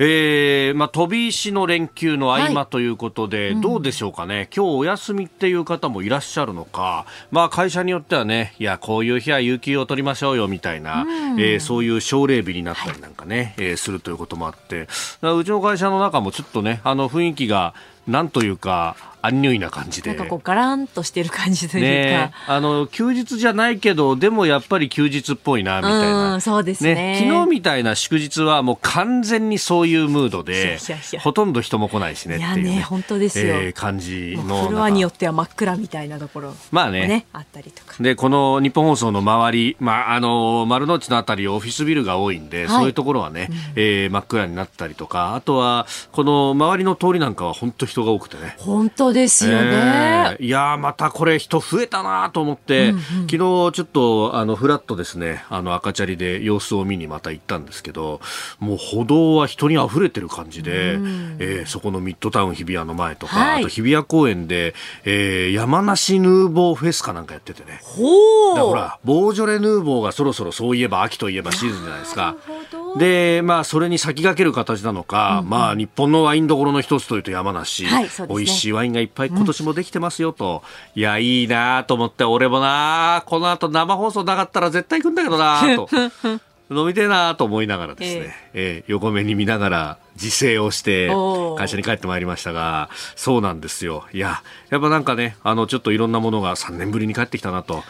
えー、まあ、飛び石の連休の合間ということで、はいうん、どうでしょうかね、今日お休みっていう方もいらっしゃるのか、まあ、会社によってはね、いや、こういう日は有給を取りましょうよみたいな、うん、えー、そういう奨励日になったりなんかね、はい、えー、するということもあって、うちの会社の中もちょっとね、あの雰囲気が、なんというか、アンニュイな感じで。なんかこうガランとしてる感じというか。ね、あの、休日じゃないけど、でもやっぱり休日っぽいな、みたいな。うそうですね、ね、昨日みたいな祝日はもう完全にそういうムードで、ほとんど人も来ないしねっていう、ね、ね、本当ですよ。えー、感じの。フロアによっては真っ暗みたいなところ、まあね。あったりとか。で、この日本放送の周り、まあ、あの、丸の内のあたりオフィスビルが多いんで、はい、そういうところはね、うん、えー、真っ暗になったりとか、あとは、この周りの通りなんかは本当人が多くてね。本当ですよね。えーいやまたこれ人増えたなと思って、うんうん、昨日ちょっとあのフラットですねあの赤チャリで様子を見にまた行ったんですけどもう歩道は人に溢れてる感じで、うん、えー、そこのミッドタウン日比谷の前とか、はい、あと日比谷公園で、えー、山梨ヌーボーフェスかなんかやっててね。ほほらボージョレ・ヌーボーがそろそろそういえば秋といえばシーズンじゃないですか。で、まあ、それに先駆ける形なのか、うんうん、まあ、日本のワインどころの一つというと山梨、はいね、美味しいワインがいっぱい今年もできてますよと、うん、いや、いいなと思って、俺もなこの後生放送なかったら絶対行くんだけどな と。飲みてえなと思いながらですね、えー、えー、横目に見ながら自制をして会社に帰ってまいりましたが、そうなんですよ。いや、やっぱなんかね、あの、ちょっといろんなものが3年ぶりに帰ってきたなと。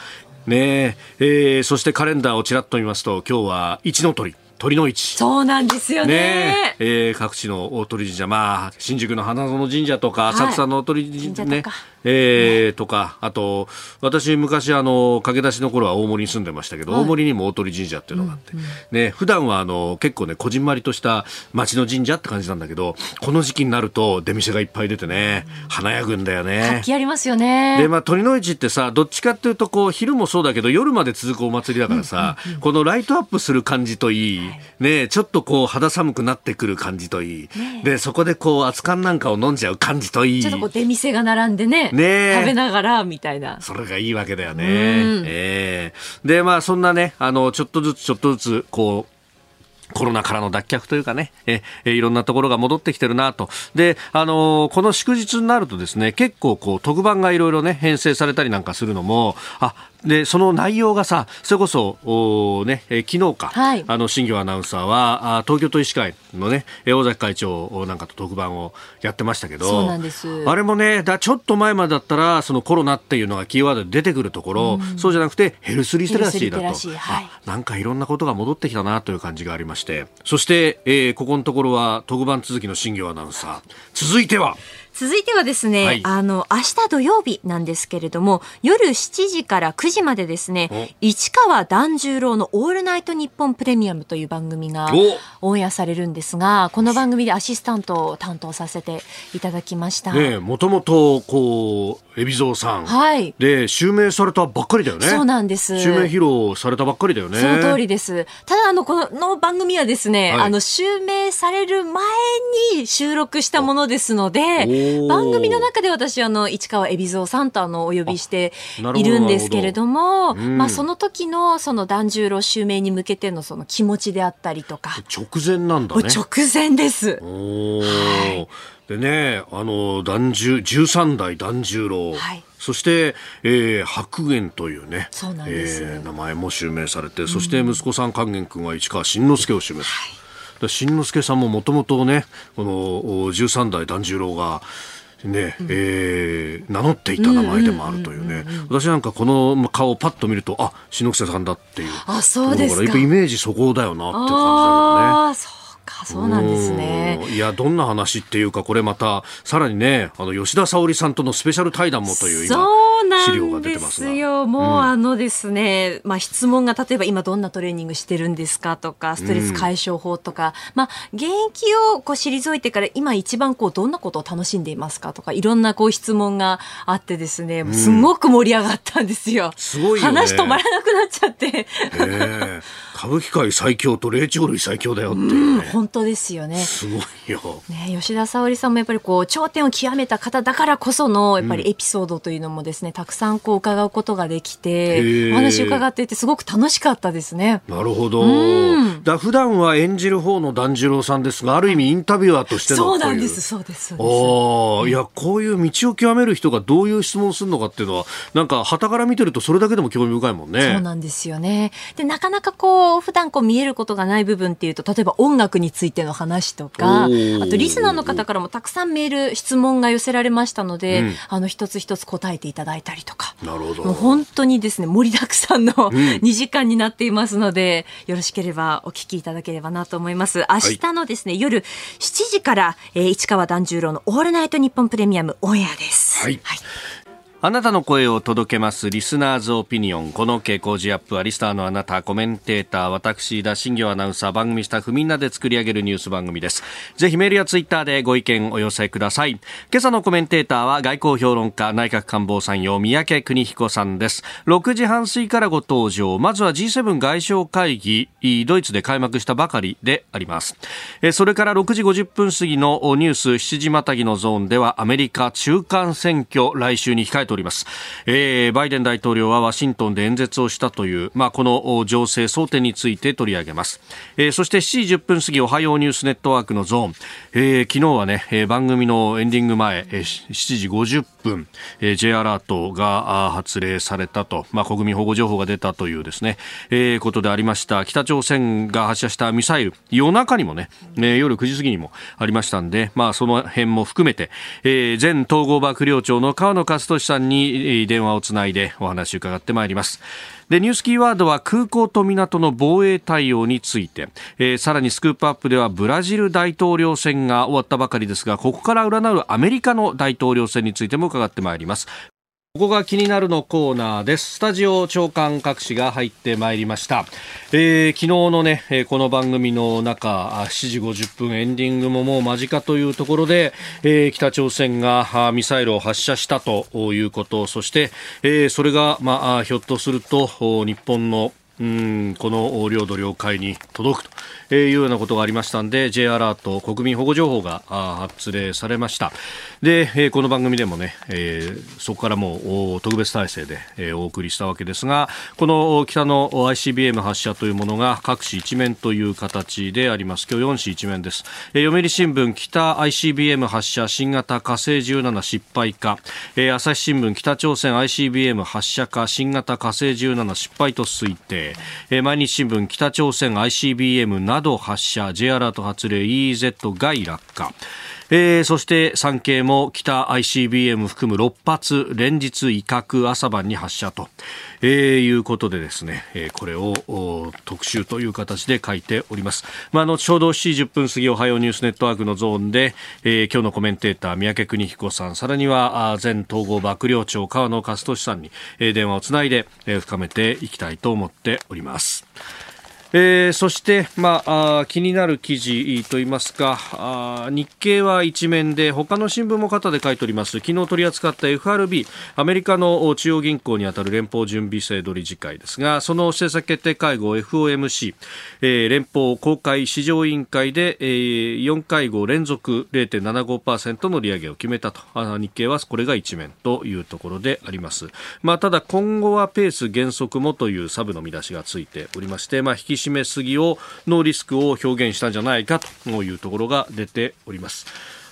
ねえー、そしてカレンダーをちらっと見ますと、今日は一の鳥。鳥の市。そうなんですよね。ね。えー、各地の大鳥神社、まあ、新宿の花園神社とか、浅草の大鳥神社ね、えー、とか、あと、私、昔、あの、駆け出しの頃は大森に住んでましたけど、はい、大森にも大鳥神社っていうのがあって、うんうん、ね、普段は、あの、結構ね、こじんまりとした町の神社って感じなんだけど、この時期になると出店がいっぱい出てね、華やぐんだよね。活気ありますよね。で、まあ、鳥の市ってさ、どっちかっていうと、こう、昼もそうだけど、夜まで続くお祭りだからさ、うんうんうん、このライトアップする感じといい、ね、ちょっとこう、肌寒くなってくる感じといい、ね、で、そこでこう、熱燗なんかを飲んじゃう感じといい。ちょっとこう、出店が並んでね。ね食べながらみたいな。それがいいわけだよね、えー、でまあそんなねあのちょっとずつちょっとずつこうコロナからの脱却というかね、え、えいろんなところが戻ってきてるなと。で、あのー、この祝日になるとですね、結構こう特番がいろいろね、編成されたりなんかするのも、あ、でその内容がさそれこそお、ねえー、昨日か、はい、あの新業アナウンサーはあ東京都医師会のね尾崎会長なんかと特番をやってましたけどそうなんです。あれもねだちょっと前までだったらそのコロナっていうのがキーワードで出てくるところ、うん、そうじゃなくてヘルスリテラシーだと、はい、なんかいろんなことが戻ってきたなという感じがありまして。そして、えー、ここのところは特番続きの新業アナウンサー。続いては続いてはですね、はい、あの、明日土曜日なんですけれども、夜7時から9時までですね、市川團十郎のオールナイトニッポンプレミアムという番組がオンエアされるんですが、この番組でアシスタントを担当させていただきました。ねもともと、こう、海老蔵さん。はい。で、襲名されたばっかりだよね。そうなんです。襲名披露されたばっかりだよね。その通りです。ただ、あの、この番組はですね、はい、あの、襲名される前に収録したものですので、番組の中で私あの市川海老蔵さんとあのお呼びしているんですけれども、まあその時のその團十郎襲名に向けてのその気持ちであったりとか。直前なんだね。直前です。はい。でねあの團十十三代團十郎、はい。そして、えー、白玄というねそうなんです、えー、名前も襲名されて、そして息子さん勸玄君は市川新之助を襲名する、はい新之助さんももともとねこの13代團十郎がね、うん、えー、名乗っていた名前でもあるというね、私なんかこの顔をパッと見るとあ篠木さんだっていうあそうですか。イメージそこだよなっていう感じだよね。そうかそうなんですね。いやどんな話っていうかこれまたさらにねあの吉田沙保里さんとのスペシャル対談もという今資料が出てますが。よ。もうあのですね、うん、まあ質問が例えば今どんなトレーニングしてるんですかとか、ストレス解消法とか、うん、まあ現役をこう退いてから今一番こうどんなことを楽しんでいますかとか、いろんなこう質問があってですね、すごく盛り上がったんですよ。すごい、ね、話止まらなくなっちゃって。え。ー、歌舞伎界最強と霊長類最強だよっていう、ね、本当ですよね。すごいよ。ね、吉田沙保里さんもやっぱりこう頂点を極めた方だからこそのやっぱりエピソードというのもですね、たくさんこう伺うことができて、お話伺っていてすごく楽しかったですね。なるほど。うん、だ普段は演じる方の團十郎さんですが、ある意味インタビュアーとしてのそうなんです、そうです、そうです。あいや、こういう道を極める人がどういう質問をするのかっていうのは、なんか、旗から見てるとそれだけでも興味深いもんね。そうなんですよね。で、なかなかこう、普段こう見えることがない部分っていうと、例えば音楽についての話とか、あとリスナーの方からもたくさんメール、質問が寄せられましたので、うん、あの、一つ一つ答えていただいたりとか。なるほど。もう本当にですね、盛りだくさんの2時間になっていますので、よろしければお聞きいただければなと思います。明日のですね、はい、夜7時から、えー、市川團十郎のオールナイトニッポンプレミアムオンエアです。はい、はいあなたの声を届けますリスナーズオピニオン。この傾向時アップはリスターのあなた、コメンテーター、私、田新行アナウンサー、番組スタッフみんなで作り上げるニュース番組です。ぜひメールやツイッターでご意見お寄せください。今朝のコメンテーターは外交評論家、内閣官房参与、三宅邦彦さんです。6時半過ぎからご登場。まずは G7 外相会議、ドイツで開幕したばかりであります。それから6時50分過ぎのニュース7時またぎのゾーンではアメリカ中間選挙来週に控えております、えー、バイデン大統領はワシントンで演説をしたという、まあ、この情勢争点について取り上げます、えー、そして7時10分過ぎおはようニュースネットワークのゾーン、えー、昨日はね、えー、番組のエンディング前、えー、7時50分、えー、J アラートが発令されたと、まあ、国民保護情報が出たというですね、えー、ことでありました北朝鮮が発射したミサイル夜中にもね、えー、夜9時過ぎにもありましたんで、まあ、その辺も含めて、えー、前統合幕僚長の川野勝利さんに電話をつないでお話を伺ってまいります。でニュースキーワードは空港と港の防衛対応について、えー、さらにスクープアップではブラジル大統領選が終わったばかりですがここから占うアメリカの大統領選についても伺ってまいりますここが気になるのコーナーです。スタジオ長官各紙が入ってまいりました。えー、昨日のねえ、この番組の中、7時50分エンディングももう間近というところで、えー、北朝鮮がミサイルを発射したということ、そして、えー、それが、まあ、ひょっとすると日本のうんこの領土領海に届くというようなことがありましたので J アラート国民保護情報が発令されました。でこの番組でもね、えー、そこからも特別体制で、えー、お送りしたわけですがこの北の ICBM 発射というものが各紙一面という形であります。今日4紙一面です、えー、読売新聞北 ICBM 発射新型火星17失敗か、えー、朝日新聞北朝鮮 ICBM 発射か新型火星17失敗と推定。えー、毎日新聞北朝鮮 ICBM など発射 J アラート発令 EEZ 外落下。えー、そして産経も北 ICBM 含む6発連日威嚇朝晩に発射と、えー、いうことでですね、えー、これを特集という形で書いております。まあ、後ほど7時10分過ぎおはようニュースネットワークのゾーンで、えー、今日のコメンテーター三宅邦彦さん、さらには前統合幕僚長川野勝利さんに、電話をつないで、深めていきたいと思っております。えー、そして、まあ、あ気になる記事といいますかあ日経は一面で他の新聞も肩で書いております。昨日取り扱った FRB アメリカの中央銀行にあたる連邦準備制度理事会ですがその政策決定会合 FOMC、えー、連邦公開市場委員会で、えー、4会合連続0.75%の利上げを決めたと。あ日経はこれが一面というところであります、まあ、ただ今後はペース減速もというサブの見出しがついておりまして、まあ、引き締めすぎをのリスクを表現したんじゃないかというところが出ております。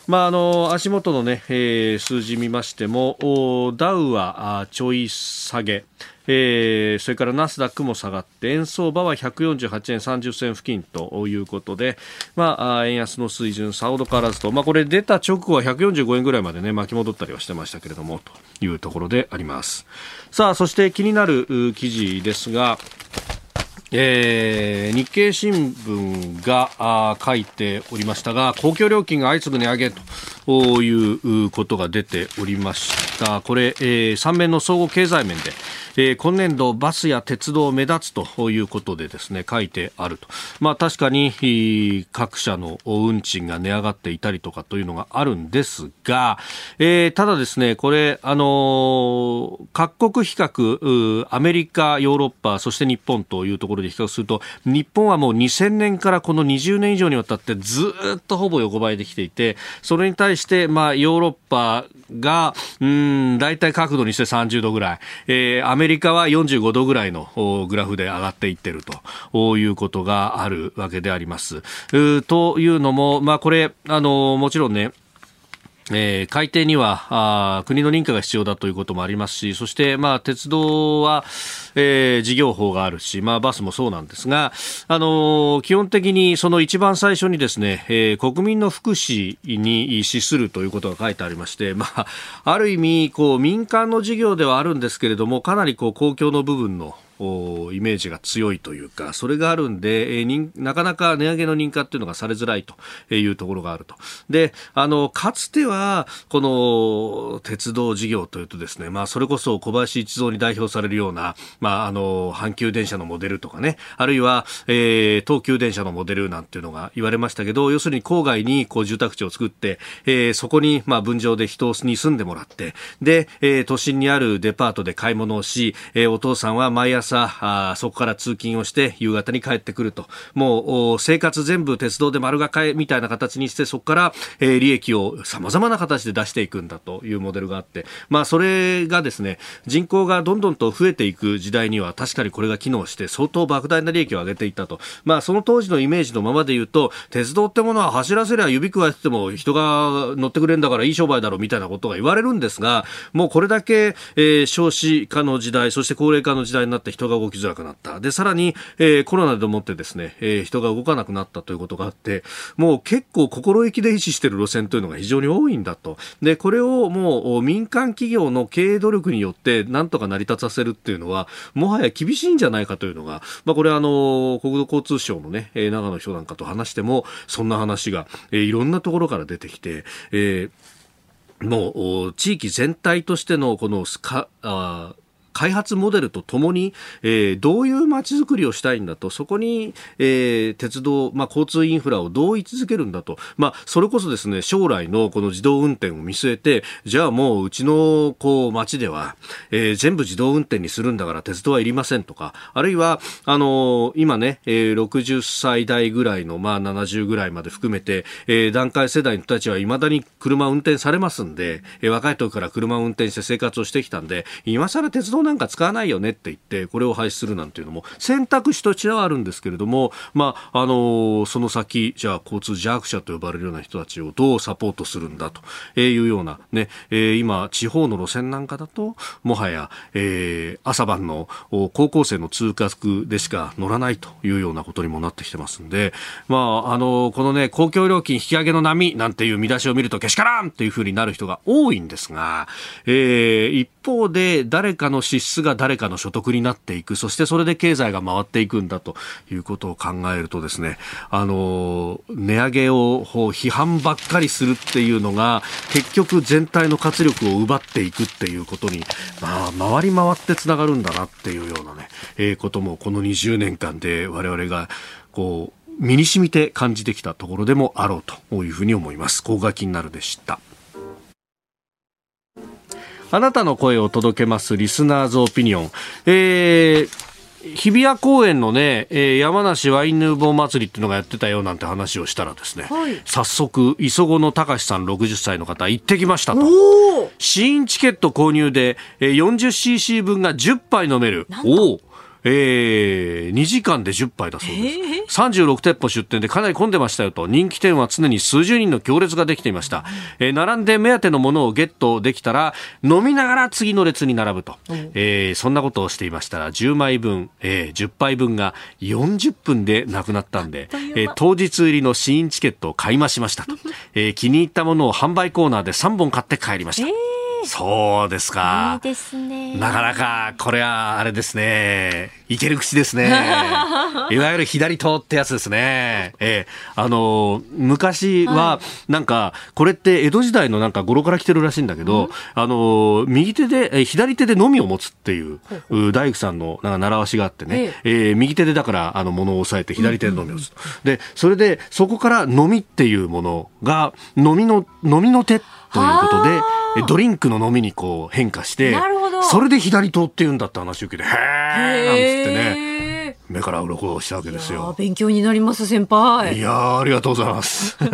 まあ、あの足元のね、えー、数字見ましてもダウはちょい下げ、えー、それからナスダックも下がって円相場は148円30銭付近ということで、まあ、円安の水準さほど変わらずと、まあ、これ出た直後は145円ぐらいまでね巻き戻ったりはしてましたけれどもというところであります。さあそして気になる記事ですがえー、日経新聞があ書いておりましたが公共料金が相次ぐ値上げということが出ておりました。これ、えー、3面の総合経済面で、えー、今年度バスや鉄道目立つということでですね書いてあると、まあ、確かに各社の運賃が値上がっていたりとかというのがあるんですが、えー、ただですねこれあのー、各国比較アメリカヨーロッパそして日本というところで比較すると日本はもう2000年からこの20年以上にわたってずっとほぼ横ばいできていてそれに対してまあヨーロッパがうん大体角度にして30度ぐらい、えー、アメメリカは45度ぐらいのグラフで上がっていってるということがあるわけであります。というのも、まあ、これ、あの、もちろんね、えー、海底にはあ国の認可が必要だということもありますしそして、まあ、鉄道は、えー、事業法があるし、まあ、バスもそうなんですが、あのー、基本的にその一番最初にですね、えー、国民の福祉に資するということが書いてありまして、まあ、ある意味こう民間の事業ではあるんですけれどもかなりこう公共の部分のイメージが強いというか、それがあるんで、えー、なかなか値上げの認可っていうのがされづらいというところがあると。で、あの、かつては、この鉄道事業というとですね、まあ、それこそ小林一三に代表されるような、まあ、あの、阪急電車のモデルとかね、あるいは、えー、東急電車のモデルなんていうのが言われましたけど、要するに郊外にこう住宅地を作って、えー、そこに、まあ、分譲で人に住んでもらって、で、えー、都心にあるデパートで買い物をし、えー、お父さんは毎朝朝そこから通勤をして夕方に帰ってくると。もう生活全部鉄道で丸がかえみたいな形にしてそこから、えー、利益をさまざまな形で出していくんだというモデルがあって、まあ、それがですね人口がどんどんと増えていく時代には確かにこれが機能して相当莫大な利益を上げていったと、まあ、その当時のイメージのままで言うと鉄道ってものは走らせりゃ指くわえてても人が乗ってくれるんだからいい商売だろうみたいなことが言われるんですがもうこれだけ、えー、少子化の時代そして高齢化の時代になって人が動きづらくなった。で、さらに、えー、コロナでもってですね、えー、人が動かなくなったということがあって、もう結構心意気で維持している路線というのが非常に多いんだと。で、これをもう民間企業の経営努力によってなんとか成り立たせるっていうのは、もはや厳しいんじゃないかというのが、まあ、これあの、国土交通省のね、長野人なんかと話しても、そんな話が、えー、いろんなところから出てきて、えー、もう地域全体としてのこのかあ開発モデルとともに、えー、どういう街づくりをしたいんだと、そこに、えー、鉄道、まあ、交通インフラをどう位置づけるんだと、まあ、それこそですね、将来のこの自動運転を見据えて、じゃあもううちのこう街では、えー、全部自動運転にするんだから鉄道はいりませんとか、あるいは、あのー、今ね、えー、60歳代ぐらいの、まあ、70ぐらいまで含めて、えー、段階世代の人たちは未だに車運転されますんで、えー、若い時から車運転して生活をしてきたんで、今更鉄道なんか使わないよねって言ってこれを廃止するなんていうのも選択肢としてはあるんですけれども、まあ、あのその先じゃあ交通弱者と呼ばれるような人たちをどうサポートするんだというようなね、えー、今地方の路線なんかだともはや、えー、朝晩の高校生の通学でしか乗らないというようなことにもなってきてますんで、まあ、あのこのね公共料金引き上げの波なんていう見出しを見るとけしからんっていうふうになる人が多いんですが、えー、一方で誰かの支出が誰かの所得になっていくそしてそれで経済が回っていくんだということを考えるとですねあの値上げを批判ばっかりするっていうのが結局全体の活力を奪っていくっていうことに、まあ、回り回ってつながるんだなっていうようなね、えー、こともこの20年間で我々がこう身に染みて感じてきたところでもあろうというふうに思います。ここが気になるでした。あなたの声を届けますリスナーズオピニオン。えー日比谷公園のね、えー、山梨ワインヌーボー祭りっていうのがやってたよなんて話をしたらですね、はい、早速磯子の隆さん60歳の方行ってきましたと。新チケット購入で、えー、40cc 分が10杯飲める。おおえー、2時間で10杯だそうです、えー、36店舗出店でかなり混んでましたよと。人気店は常に数十人の行列ができていました、えー、並んで目当てのものをゲットできたら飲みながら次の列に並ぶと、えー、そんなことをしていましたら10枚分、えー、10杯分が40分でなくなったんで、えー、当日入りの試飲チケットを買い増しましたと、えー、気に入ったものを販売コーナーで3本買って帰りました、えーそうですか。いいですね。なかなか、これは、あれですね。いける口ですね。いわゆる左党ってやつですね。ええあの、昔は、なんか、これって江戸時代のなんか語呂から来てるらしいんだけど、あの、右手で、左手でのみを持つっていう、大工さんのなんか習わしがあってね、ええ右手でだから、あの、物を押さえて左手でのみを持つ。で、それで、そこからのみっていうものが、のみの、のみの手ということで、ドリンクの飲みにこう変化して、それで左通って言うんだって話を受けて、へーなんつってね、目から鱗をしたわけですよ。勉強になります、先輩。いやありがとうございます。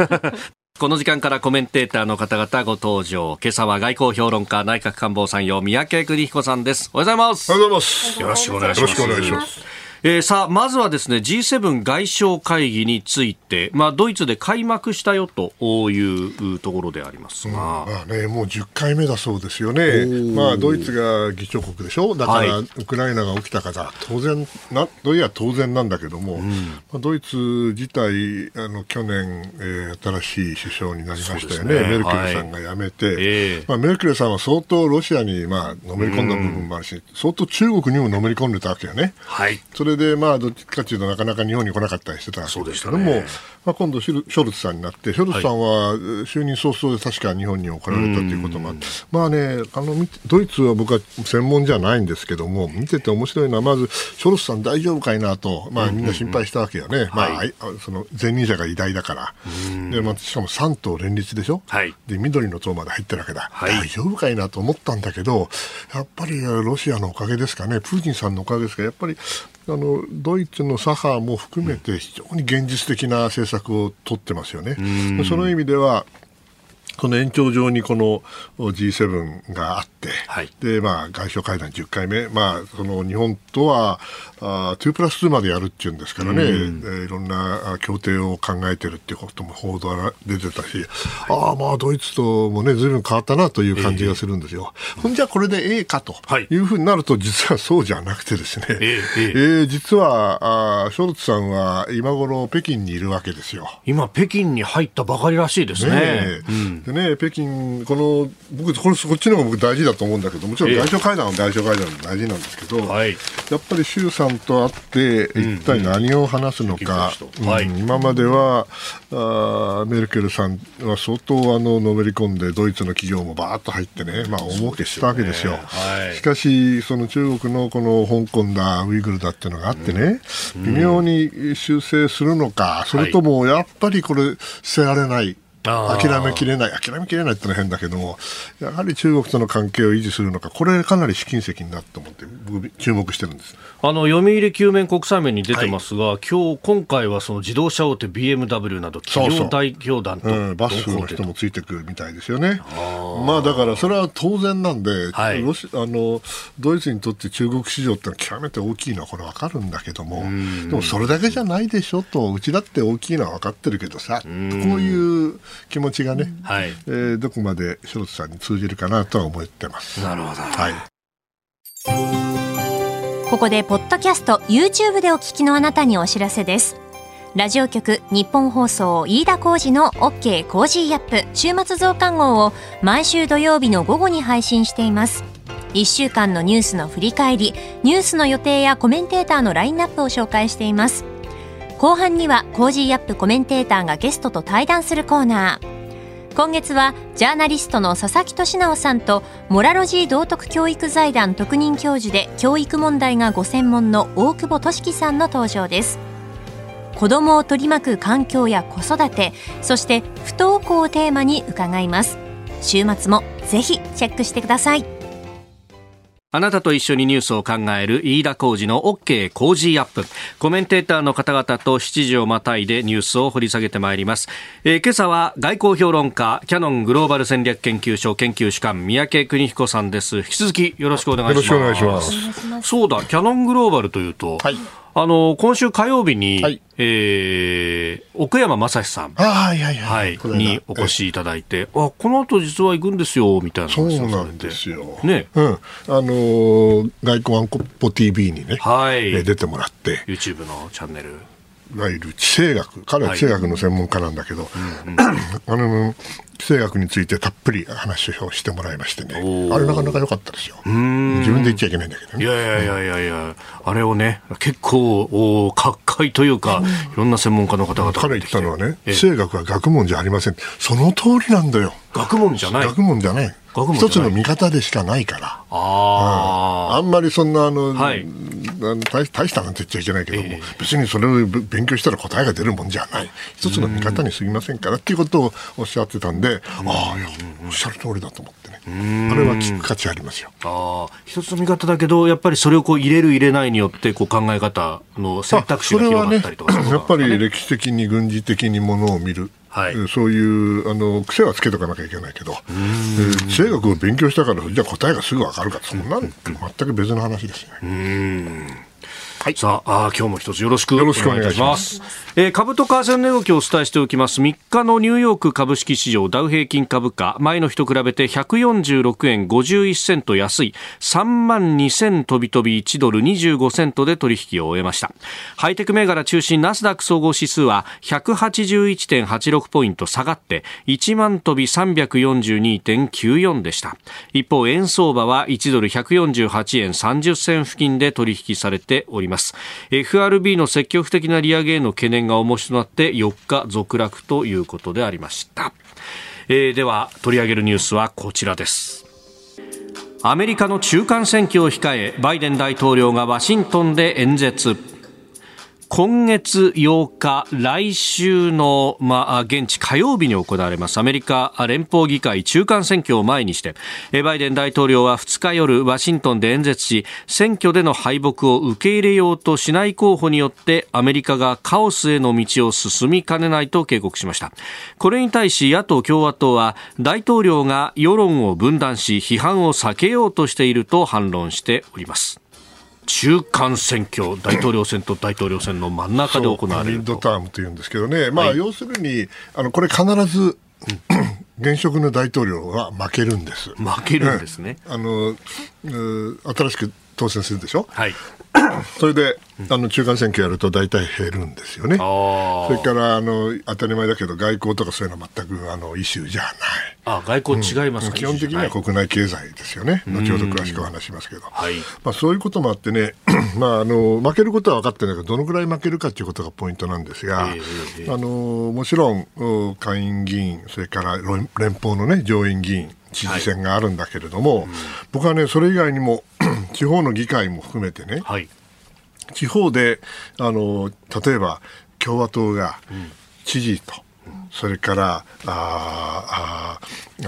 この時間からコメンテーターの方々ご登場。今朝は外交評論家内閣官房参与三宅邦彦さんです。おはようございます。おはようございます。よろしくお願いします。よろしくお願いします。えー、さあ、まずはですね、G7 外相会議について、まあ、ドイツで開幕したよというところでありますが、うん、まあね、もう10回目だそうですよね。まあ、ドイツが議長国でしょ？だから、ウクライナが起きたから、当然な、いや当然なんだけども、うん、まあ、ドイツ自体、あの、去年、えー、新しい首相になりましたよね。ね。メルケルさんが辞めて、はい。えー、まあ、メルケルさんは相当ロシアに、まあ、のめり込んだ部分もあるし、うん、相当中国にものめり込んでたわけよね。はい。それれで、まあ、どっちかというとなかなか日本に来なかったりしてたわけですけども、ね、まあ、今度ショルツさんになって、ショルツさんは就任早々で確か日本に送られたということもあって、まあね、あのドイツは僕は専門じゃないんですけども、見てて面白いのは、まず、ショルツさん大丈夫かいなと、まあ、みんな心配したわけよね、まあ、はい、その前任者が偉大だから、でまあ、しかも3党連立でしょ、はい、で緑の党まで入ってるわけだ、はい、大丈夫かいなと思ったんだけど、やっぱりロシアのおかげですかね、プーチンさんのおかげですか、やっぱりあのドイツの左派も含めて非常に現実的な政策を取ってますよね。その意味ではこの延長上にこの G7 があって、はい、でまあ、外相会談10回目、まあ、その日本とはあ2プラス2までやるっていうんですからね、うん、えいろんな協定を考えてるっていうことも報道が出てたし、はい、ああ、まあ、ドイツともね、ずいぶん変わったなという感じがするんですよ。えー、ほんじゃ、これでええかとい。うふうになると、実はそうじゃなくてですね、えー、えー、実はあショルツさんは今頃北京にいるわけですよ。今、北京に入ったばかりらしいですね。ねうん。でね、北京、この僕これ、こっちの方が僕大事だと思うんだけど、もちろん外相会談は外相会談も大事なんですけど、やっぱり習さんと会って、一体何を話すのか、今まではあメルケルさんは相当あののめり込んで、ドイツの企業もばーっと入ってね、まあ、大儲けしたわけですよ。しかし、その中国のこの香港だ、ウイグルだっていうのがあってね、微妙に修正するのか、それともやっぱりこれ、捨てられない。諦めきれない、諦めきれないってのは変だけども、やはり中国との関係を維持するのか、これ、かなり試金石になると思って、僕、注目してるんです。あの読売球面国際面に出てますが、はい、今日今回はその自動車大手 BMW など、企業代表団とうん、バスの人もついてくるみたいですよね。まあだから、それは当然なんで、はい、ロシあの、ドイツにとって中国市場って極めて大きいのはこれ分かるんだけども、でもそれだけじゃないでしょと、うちだって大きいのは分かってるけどさ、こういう気持ちがね、はいえー、どこまでショルツさんに通じるかなとは思ってます。なるほど。はい。ここでポッドキャスト YouTube でお聞きのあなたにお知らせです。ラジオ局日本放送飯田浩二の OK コージーアップ週末増刊号を毎週土曜日の午後に配信しています。1週間のニュースの振り返り、ニュースの予定やコメンテーターのラインナップを紹介しています。後半にはコージーアップコメンテーターがゲストと対談するコーナー。今月はジャーナリストの佐々木俊尚さんとモラロジー道徳教育財団特任教授で教育問題がご専門の大久保俊輝さんの登場です。子供を取り巻く環境や子育てそして不登校をテーマに伺います。週末もぜひチェックしてください。あなたと一緒にニュースを考える飯田浩二の OK 工事アップ。コメンテーターの方々と7時をまたいでニュースを掘り下げてまいります。えー、今朝は外交評論家、キャノングローバル戦略研究所研究主幹、三宅邦彦さんです。引き続きよろしくお願いします。よろしくお願いします。そうだ、キャノングローバルというと、はいあの今週火曜日に、はい、えー、奥山正史さん、はいはいはい、にお越しいただいて、あこの後実は行くんですよみたいなそうなんですよ。ね、うん、あのー、外交アンコポ TV にね、はい、出てもらって、YouTube のチャンネル。いわゆる地政学、彼は地政学の専門家なんだけど、あの地政学についてたっぷり話をしてもらいましてね、あれなかなか良かったですよ。自分で言っちゃいけないんだけどね。いやいやいやいやいや、あれをね、結構、お各界というか、いろんな専門家の方々彼言ったのはね、地政学は学問じゃありません。その通りなんだよ。学問じゃない学問じゃない。一つの見方でしかないから。あ,、うん、あんまりそんなあの、はい、大大したなんて言っちゃいけないけども、えー、別にそれを勉強したら答えが出るもんじゃない。一つの見方に過ぎませんからっていうことをおっしゃってたんで、ああいやおっしゃる通りだと思ってね。あれは聞く価値ありますよ。あ一つの見方だけどやっぱりそれをこう入れる入れないによってこう考え方の選択肢が広がったりとか、ね、やっぱり歴史的に軍事的にものを見るはい、そういうあの癖はつけとかなきゃいけないけど、地政学を勉強したから、じゃあ答えがすぐ分かるか、そんな全く別の話ですね。はい、さああ今日も一つよろしく。お願いいたします。えー、株と為替の値動きをお伝えしておきます。3日のニューヨーク株式市場ダウ平均株価。前の日と比べて146円51セント安い。3万2000飛び飛び1ドル25セントで取引を終えました。ハイテク銘柄中心ナスダック総合指数は181.86ポイント下がって1万飛び342.94でした。一方円相場は1ドル148円30銭付近で取引されておりますます。FRB の積極的な利上げへの懸念が重しとなって4日続落ということでありました、えー、では取り上げるニュースはこちらです。アメリカの中間選挙を控えバイデン大統領がワシントンで演説。今月8日、来週の、まあ、現地火曜日に行われますアメリカ連邦議会中間選挙を前にして、バイデン大統領は2日夜、ワシントンで演説し、選挙での敗北を受け入れようとしない候補によって、アメリカがカオスへの道を進みかねないと警告しました。これに対し野党共和党は、大統領が世論を分断し、批判を避けようとしていると反論しております。中間選挙、大統領選と大統領選の真ん中で行われるミッドタームというんですけどね、まあ、要するに、あのこれ、必ず、現職の大統領は負けるんです。負けるんですね。あの新しく当選するでしょ？はい。それで、あの中間選挙やると大体減るんですよね。それからあの当たり前だけど外交とかそういうのは全くあのイシューじゃない。あ外交違います、うん、基本的には国内経済ですよね。後ほど詳しくお話しますけど。はい、まあそういうこともあってね、まああの負けることは分かってないけどどのぐらい負けるかということがポイントなんですが、えー、あのもちろん下院議員それから連邦のね上院議員知事選があるんだけれども、はい、僕はねそれ以外にも 地方の議会も含めてね、はい、地方であの例えば共和党が知事と、それからああ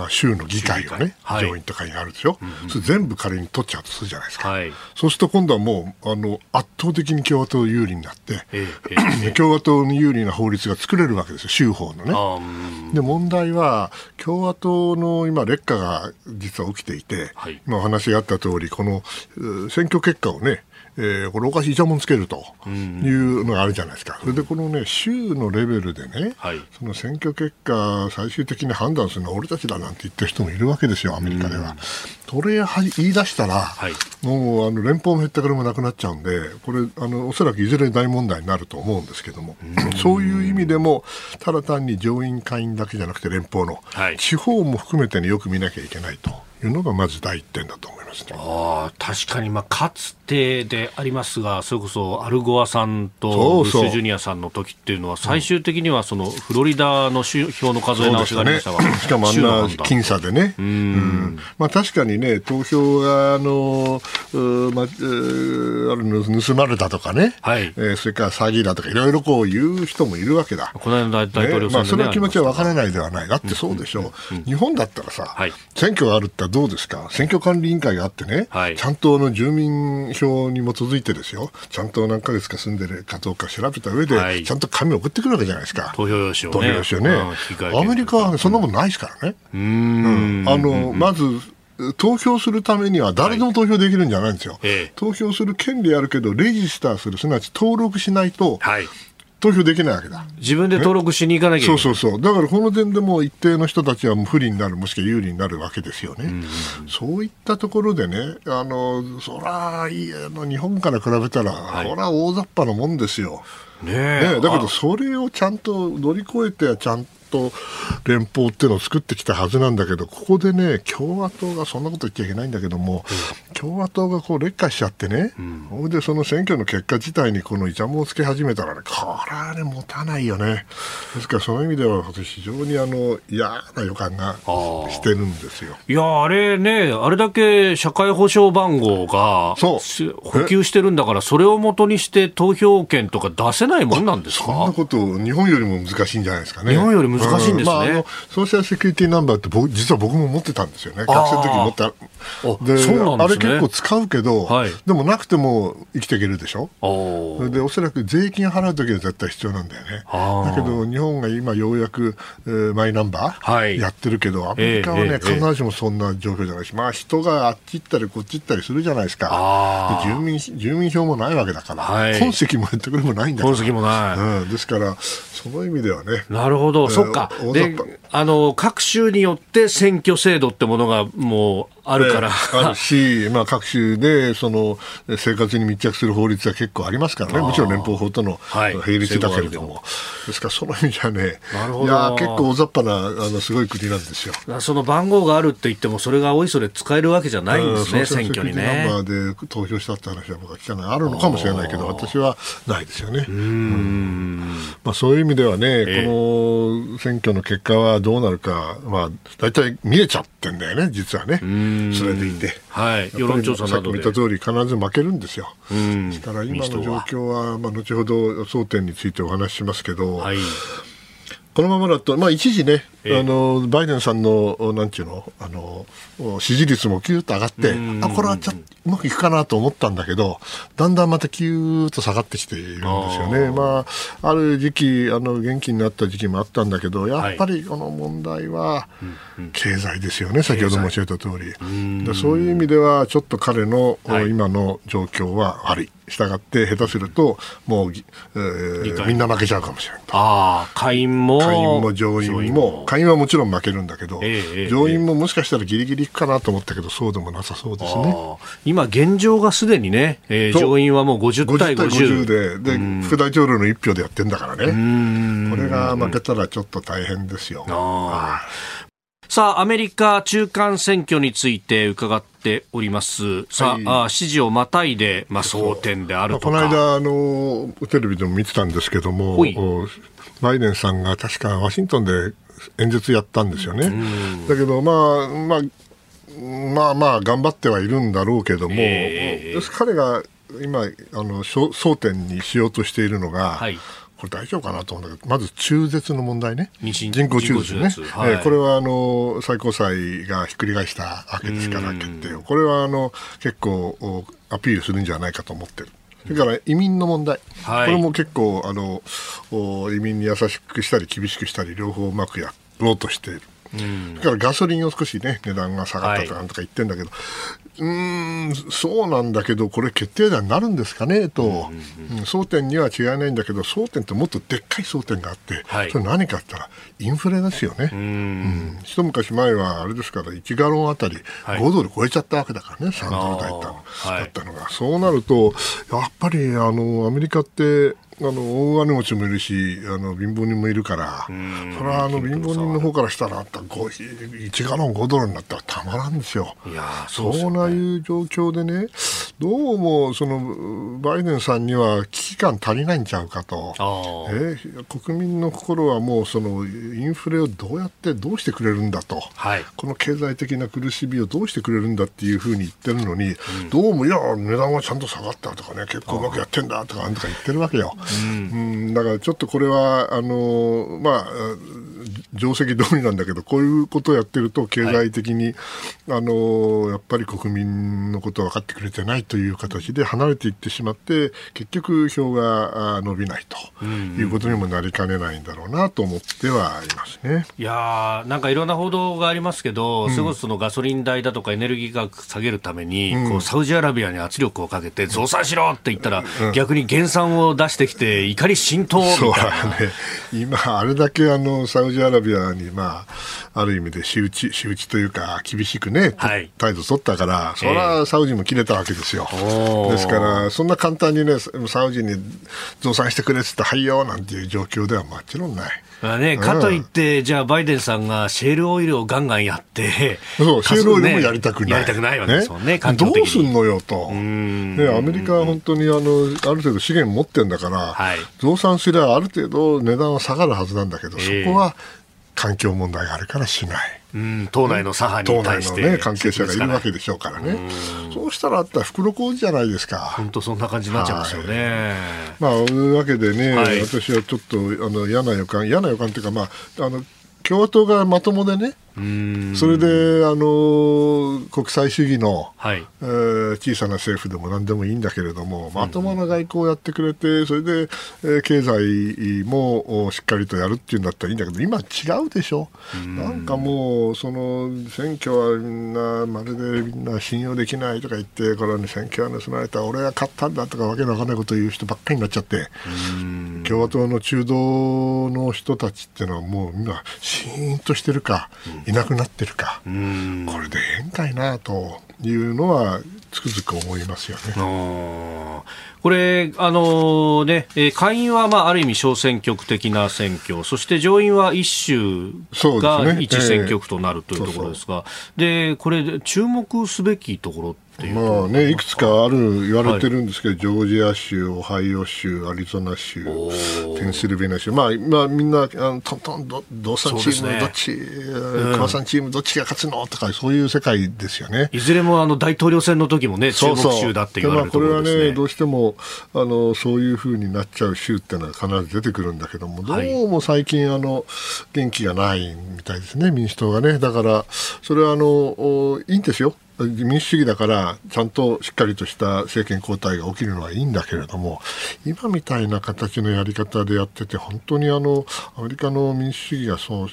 州の議会がね、はい、上院とかにあるでしょ、うん、それ全部仮に取っちゃうとするじゃないですか、はい、そうすると今度はもうあの圧倒的に共和党有利になって、えー、共和党に有利な法律が作れるわけですよ、州法のね。で問題は共和党の今、劣化が実は起きていて、はい、今お話があった通りこの選挙結果をねえー、これおかしいイチャモンつけるというのがあるじゃないですか、それでこのね、州のレベルでね、はい、その選挙結果、最終的に判断するのは俺たちだなんて言ってる人もいるわけですよ、アメリカでは。それ言い出したら、はい、もうあの連邦のへったくれもなくなっちゃうんで、これ、あのおそらくいずれ大問題になると思うんですけども、そういう意味でも、ただ単に上院、下院だけじゃなくて連邦の、はい、地方も含めて、ね、よく見なきゃいけないというのがまず第一点だと思います、ね、あ確かに、まあ、かつてでありますが、それこそアルゴアさんとブッシュジュニアさんの時っていうのは、最終的にはそのフロリダの票の数え直しがありましたが、ね、しかもあんな僅差でね、うん。まあ、確かにね、投票があの、まあ、盗まれたとかね、はい。えー、それから詐欺だとか、いろいろこう言う人もいるわけだ。この間の大統領選、ね、まあ、それは気持ちは分からないではない、だってそうでしょう、うんうん、日本だったらさ、はい、選挙があるってどうですか、選挙管理委員会があってね、はい、ちゃんとあの住民票に基づいてですよ、ちゃんと何ヶ月か住んでるかどうか調べた上で、はい、ちゃんと紙を送ってくるわけじゃないですか。投票用紙をね。投票用紙をね。アメリカは、ね、そんなもんないですからね。うん,、あの、まず、投票するためには誰でも投票できるんじゃないんですよ。はい、投票する権利あるけど、レジスターする、すなわち登録しないと、はい投票できないわけだ。自分で登録しに行かなきゃいけない。そうそうそう。だからこの点でも一定の人たちは不利になる、もしくは有利になるわけですよね。うんそういったところでね、あの、そら、いあの日本から比べたら、はい、そら大雑把なもんですよ。ねねだけど、それをちゃんと乗り越えて、ちゃんと連邦っていうのを作ってきたはずなんだけど、ここでね、共和党がそんなこと言っちゃいけないんだけども、うん、共和党がこう劣化しちゃってね、うん、でその選挙の結果自体にこのイチャモンをつけ始めたらね、これはね、持たないよね。ですから、その意味では、私、非常にあの嫌な予感がしてるんですよ。いや、あれね、あれだけ社会保障番号が補給してるんだから、それをもとにして投票権とか出せないもんなんですか？そんなこと、日本よりも難しいんじゃないですかね。日本より難しいんですね、まあ、あのソーシャルセキュリティナンバーって僕実は僕も持ってたんですよね。学生の時持ってで、ね、あれ結構使うけど、はい、でもなくても生きていけるでしょ？でおそらく税金払う時は絶対必要なんだよね。だけど日本が今ようやく、えー、マイナンバーやってるけど、はい、アメリカはね、えー、必ずしもそんな状況じゃないし、まあ人があっち行ったりこっち行ったりするじゃないですか。住民住民票もないわけだから、はい、本籍もやってくれもないんだから。本籍もない、うん、ですからその意味ではね。なるほど、えー、そっか。であの各州によって選挙制度ってものがもうあるから。あるし、まあ、各州でその生活に密着する法律は結構ありますからね、もちろん連邦法との並立だけれども、はい、ですからその意味じゃね、いや結構大雑把なあのすごい国なんですよ。その番号があるって言っても、それがおいそれ使えるわけじゃないんですね、選挙にね。ナンバーで投票したって話は僕は聞かない、あるのかもしれないけど、私はないですよね。うん、まあ、そういう意味ではね、この選挙の結果はどうなるか、まあ、大体見えちゃってんだよね、実はね。それでいて、はい、世論調査などで。さっき見た通り必ず負けるんですよ。ですから今の状況はまあ後ほど争点についてお話ししますけど、はい、このままだと、まあ、一時ね、あのバイデンさんのなんていうのあの支持率もキューッと上がって、あこれはちょっとうまくいくかなと思ったんだけど、だんだんまたキューッと下がってきているんですよね。あまあ、ある時期あの元気になった時期もあったんだけど、やっぱりこの問題は経済ですよね、先ほど申し上げた通り。でそういう意味ではちょっと彼の今の状況は悪い。したがって下手するともう、えー、みんな負けちゃうかもしれないああ下院もも上院も。下院はもちろん負けるんだけど、えー、上院ももしかしたらギリギリいくかなと思ったけどそうでもなさそうですね。今現状がすでにね、えー、上院はもう50対 50, 50でで、副大統領の一票でやってんだからね。これが負けたらちょっと大変ですよさあアメリカ中間選挙について伺ってております。さあ、はい、支持をまたいで、まあ、争点であるとか。この間、あの、テレビでも見てたんですけども、バイデンさんが確かワシントンで演説やったんですよね。だけど、まあ、まあ、まあまあ、頑張ってはいるんだろうけども、えー、彼が今、あの、争点にしようとしているのが、はいこれ大丈夫かなと思うんだけど、まず中絶の問題ね。人工中絶ね。はい、えー、これはあの最高裁がひっくり返したわけですから、決定を。これはあの結構アピールするんじゃないかと思ってる。それから移民の問題、はい、これも結構あの移民に優しくしたり厳しくしたり両方うまくやろうとしている。だからガソリンを少しね値段が下がったとかなんとか言ってんだけど、うんそうなんだけどこれ決定打になるんですかねと、うん、争点には違いないんだけど争点ってもっとでっかい争点があって、はい、それ何かって言ったらインフレですよね、うん、一昔前はあれですから1ガロンあたり5ドル超えちゃったわけだからね、はい、3ドル台だったのが、そうなるとやっぱりあのアメリカってあの大金持ちもいるしあの貧乏人もいるからそれはあの貧乏人の方からしたら1ガロン5ドルになったらたまらんですよ。いやそう、ね、そういう状況でねどうもそのバイデンさんには危機感足りないんちゃうかと、え国民の心はもうそのインフレをどうやってどうしてくれるんだと、はい、この経済的な苦しみをどうしてくれるんだっていうふうに言ってるのに、うん、どうもいや値段はちゃんと下がったとかね結構うまくやってんだとかなんとか言ってるわけよ。うん、だからちょっとこれはあの、まあ、定石通りなんだけどこういうことをやってると経済的に、はい、あのやっぱり国民のことを分かってくれてないという形で離れていってしまって結局票が伸びないということにもなりかねないんだろうなと思ってはいますね。いやなんかいろんな報道がありますけど、うん、それこそのガソリン代だとかエネルギー価格下げるために、うん、こうサウジアラビアに圧力をかけて増産しろって言ったら、うん、逆に減産を出してきて怒り浸透みたいな。ね、今あれだけあのサウジアラビアにまあある意味で仕打ち仕打ちというか厳しくね、はい、態度取ったからそれはサウジも切れたわけですよ。ですから、そんな簡単にね、サウジに増産してくれって言って、はいよなんていう状況ではもちろんない。まあね、かといって、うん、じゃあ、バイデンさんがシェールオイルをガンガンやって、そう、シェールオイルもやりたくない。やりたくないわけですもんね、ね？どうすんのよと。ね、アメリカは本当にあの、ある程度資源持ってんだから、はい、増産すればある程度値段は下がるはずなんだけど、そこは環境問題があるからしない。うん、党内の左派に対して、ね、関係者がいるわけでしょうからね、そうしたらあったら袋小路じゃないですか。本当そんな感じになっちゃいますよね。はい、まあ、というわけでね、はい、私はちょっとあの嫌な予感、嫌な予感というか、まあ、あの共和党がまともでね、それで、あの国際主義の、はい、えー、小さな政府でも何でもいいんだけれども、まともな外交をやってくれて、それで、えー、経済もしっかりとやるっていうんだったらいいんだけど、今、違うでしょ、なんかもう、その選挙はみんな、まるでみんな信用できないとか言って、これに選挙は盗まれた、俺が勝ったんだとか、わけのわかんないことを言う人ばっかりになっちゃって、共和党の中道の人たちっていうのは、もうみんな、シーンとしてるか。いなくなってるか、これで変かいなというのはつくづく思いますよね。これ、あのね、下院はまあある意味小選挙区的な選挙、そして上院は一州が一選挙区となるというところですが、で、これ、注目すべきところまあね、いくつかある言われてるんですけど、はい、ジョージア州、オハイオ州、アリゾナ州、ペンシルベニア州、まあ、まあ、みんな、あのトントン、ど、どうさんチーム、ね、どっち、桑さんチーム、どっちが勝つのとか、そういう世界ですよね。いずれもあの大統領選の時もね、注目州だって言われるところですね。これはね、どうしても、あの、そういうふうになっちゃう州っていうのは必ず出てくるんだけども、どうも最近、あの、元気がないみたいですね、民主党がね。だから、それはあの、いいんですよ。民主主義だからちゃんとしっかりとした政権交代が起きるのはいいんだけれども今みたいな形のやり方でやってて本当にあのアメリカの民主主義がそう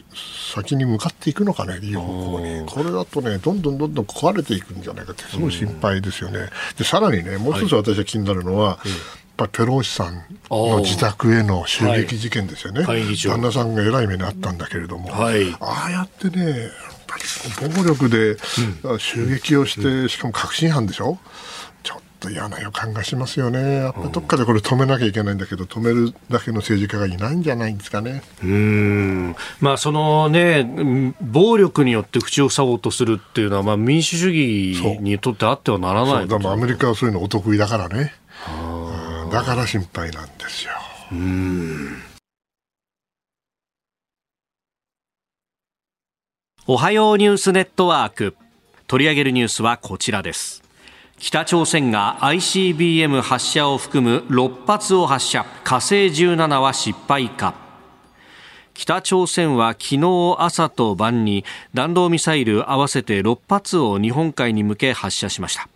先に向かっていくのかねいい方向にこれだとねどんどんどんどん壊れていくんじゃないかってすごい心配ですよね。でさらにねもう一つ私は気になるのは、はいペロシさんの自宅への襲撃事件ですよね、はい、旦那さんがえらい目にあったんだけれども、はい、ああやってねぱり暴力で襲撃をして、しかも確信犯でしょ？ちょっと嫌な予感がしますよね。やっぱどっかでこれ止めなきゃいけないんだけど、止めるだけの政治家がいないんじゃないんですかね。うん。まあそのね、暴力によって口を塞ごうとするっていうのは、まあ民主主義にとってあってはならない。そう、アメリカはそういうのお得意だからね。だから心配なんですよ。うん。おはようニュースネットワーク。取り上げるニュースはこちらです。北朝鮮が ICBM 発射を含む6発を発射。火星17は失敗か。北朝鮮は昨日朝と晩に弾道ミサイル合わせて6発を日本海に向け発射しました。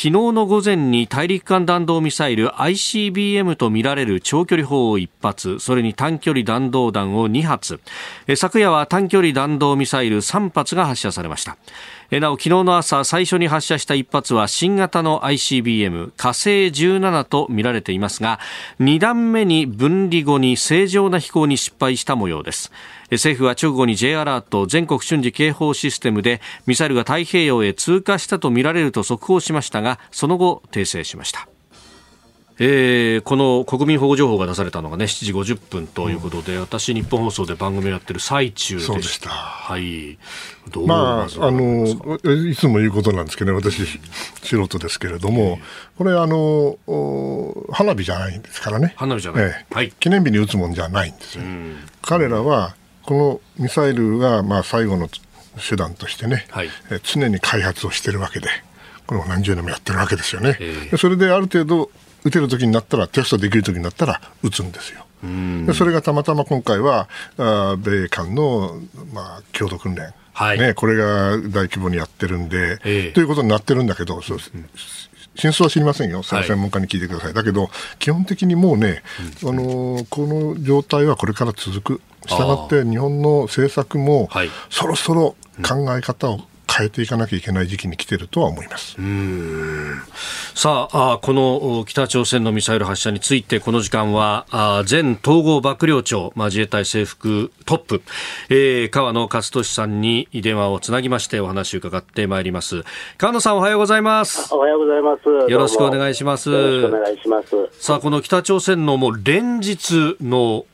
昨日の午前に大陸間弾道ミサイル ICBM とみられる長距離砲を1発それに短距離弾道弾を2発。昨夜は短距離弾道ミサイル3発が発射されました。なお昨日の朝最初に発射した1発は新型の ICBM 火星17とみられていますが2段目に分離後に正常な飛行に失敗した模様です。政府は直後に J アラート全国瞬時警報システムでミサイルが太平洋へ通過したとみられると速報しましたがその後訂正しました。えー、この国民保護情報が出されたのがね7時50分ということで、うん、私、日本放送で番組をやってる最中でした。したはい。どうまあ、あの、いつも言うことなんですけどね、私、素人ですけれども、これ、あの、花火じゃないんですからね。花火じゃない。えー、はい。記念日に打つもんじゃないんですよ。うん、彼らは、このミサイルが、まあ、最後の手段としてね、はい、常に開発をしてるわけで、これを何十年もやってるわけですよね。えー、それである程度撃てる時になったら、テストできる時になったら撃つんですよ。でそれがたまたま今回は、あ米韓の、まあ、共同訓練。はい、ね、これが大規模にやってるんで、ええ、ということになってるんだけど、そう真相は知りませんよ、その専門家に聞いてください、はい、だけど、基本的にもうね、あのこの状態はこれから続く、したがって日本の政策も、そろそろ考え方を変えていかなきゃいけない時期に来てるとは思います。さあこの北朝鮮のミサイル発射についてこの時間は前統合幕僚長、まあ、自衛隊制服トップ、えー、川野勝利さんに電話をつなぎましてお話を伺ってまいります。川野さんおはようございます。おはようございます。よろしくお願いします。よろしくお願いします。さあこの北朝鮮のもう連日の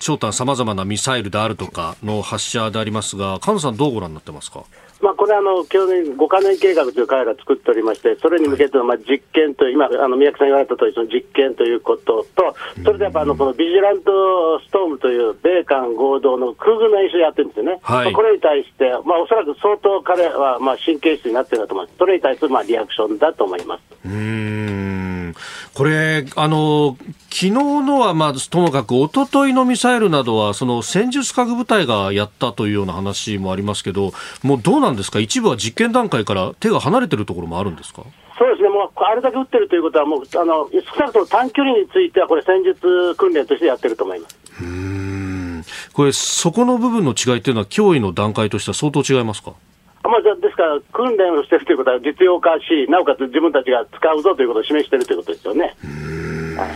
長短さまざまなミサイルであるとかの発射でありますが川野さんどうご覧になってますか？まあ、これあの、去年5か年計画という彼ら作っておりまして、それに向けてのまあ実験と、今、あの宮城さんが言われたとおり、その実験ということと、それでやっぱあのこのビジラントストームという米韓合同の空軍の演習をやってるんですよね、はい、まあ、これに対して、まあ、おそらく相当彼はまあ神経質になってるんだと思います、それに対するまあリアクションだと思います。うんこれ、あの昨日のはまあともかく、一昨日のミサイルなどは、その戦術核部隊がやったというような話もありますけど、もうどうなんですか、一部は実験段階から手が離れてるところもあるんですか？そうですね、もうあれだけ撃ってるということは、もうあの少なくとも短距離については、これ、戦術訓練としてやってると思います。うん。これ、そこの部分の違いというのは、脅威の段階としては相当違いますか？まあ、ですから、訓練をしているということは実用化し、なおかつ自分たちが使うぞということを示しているということですよね。はい。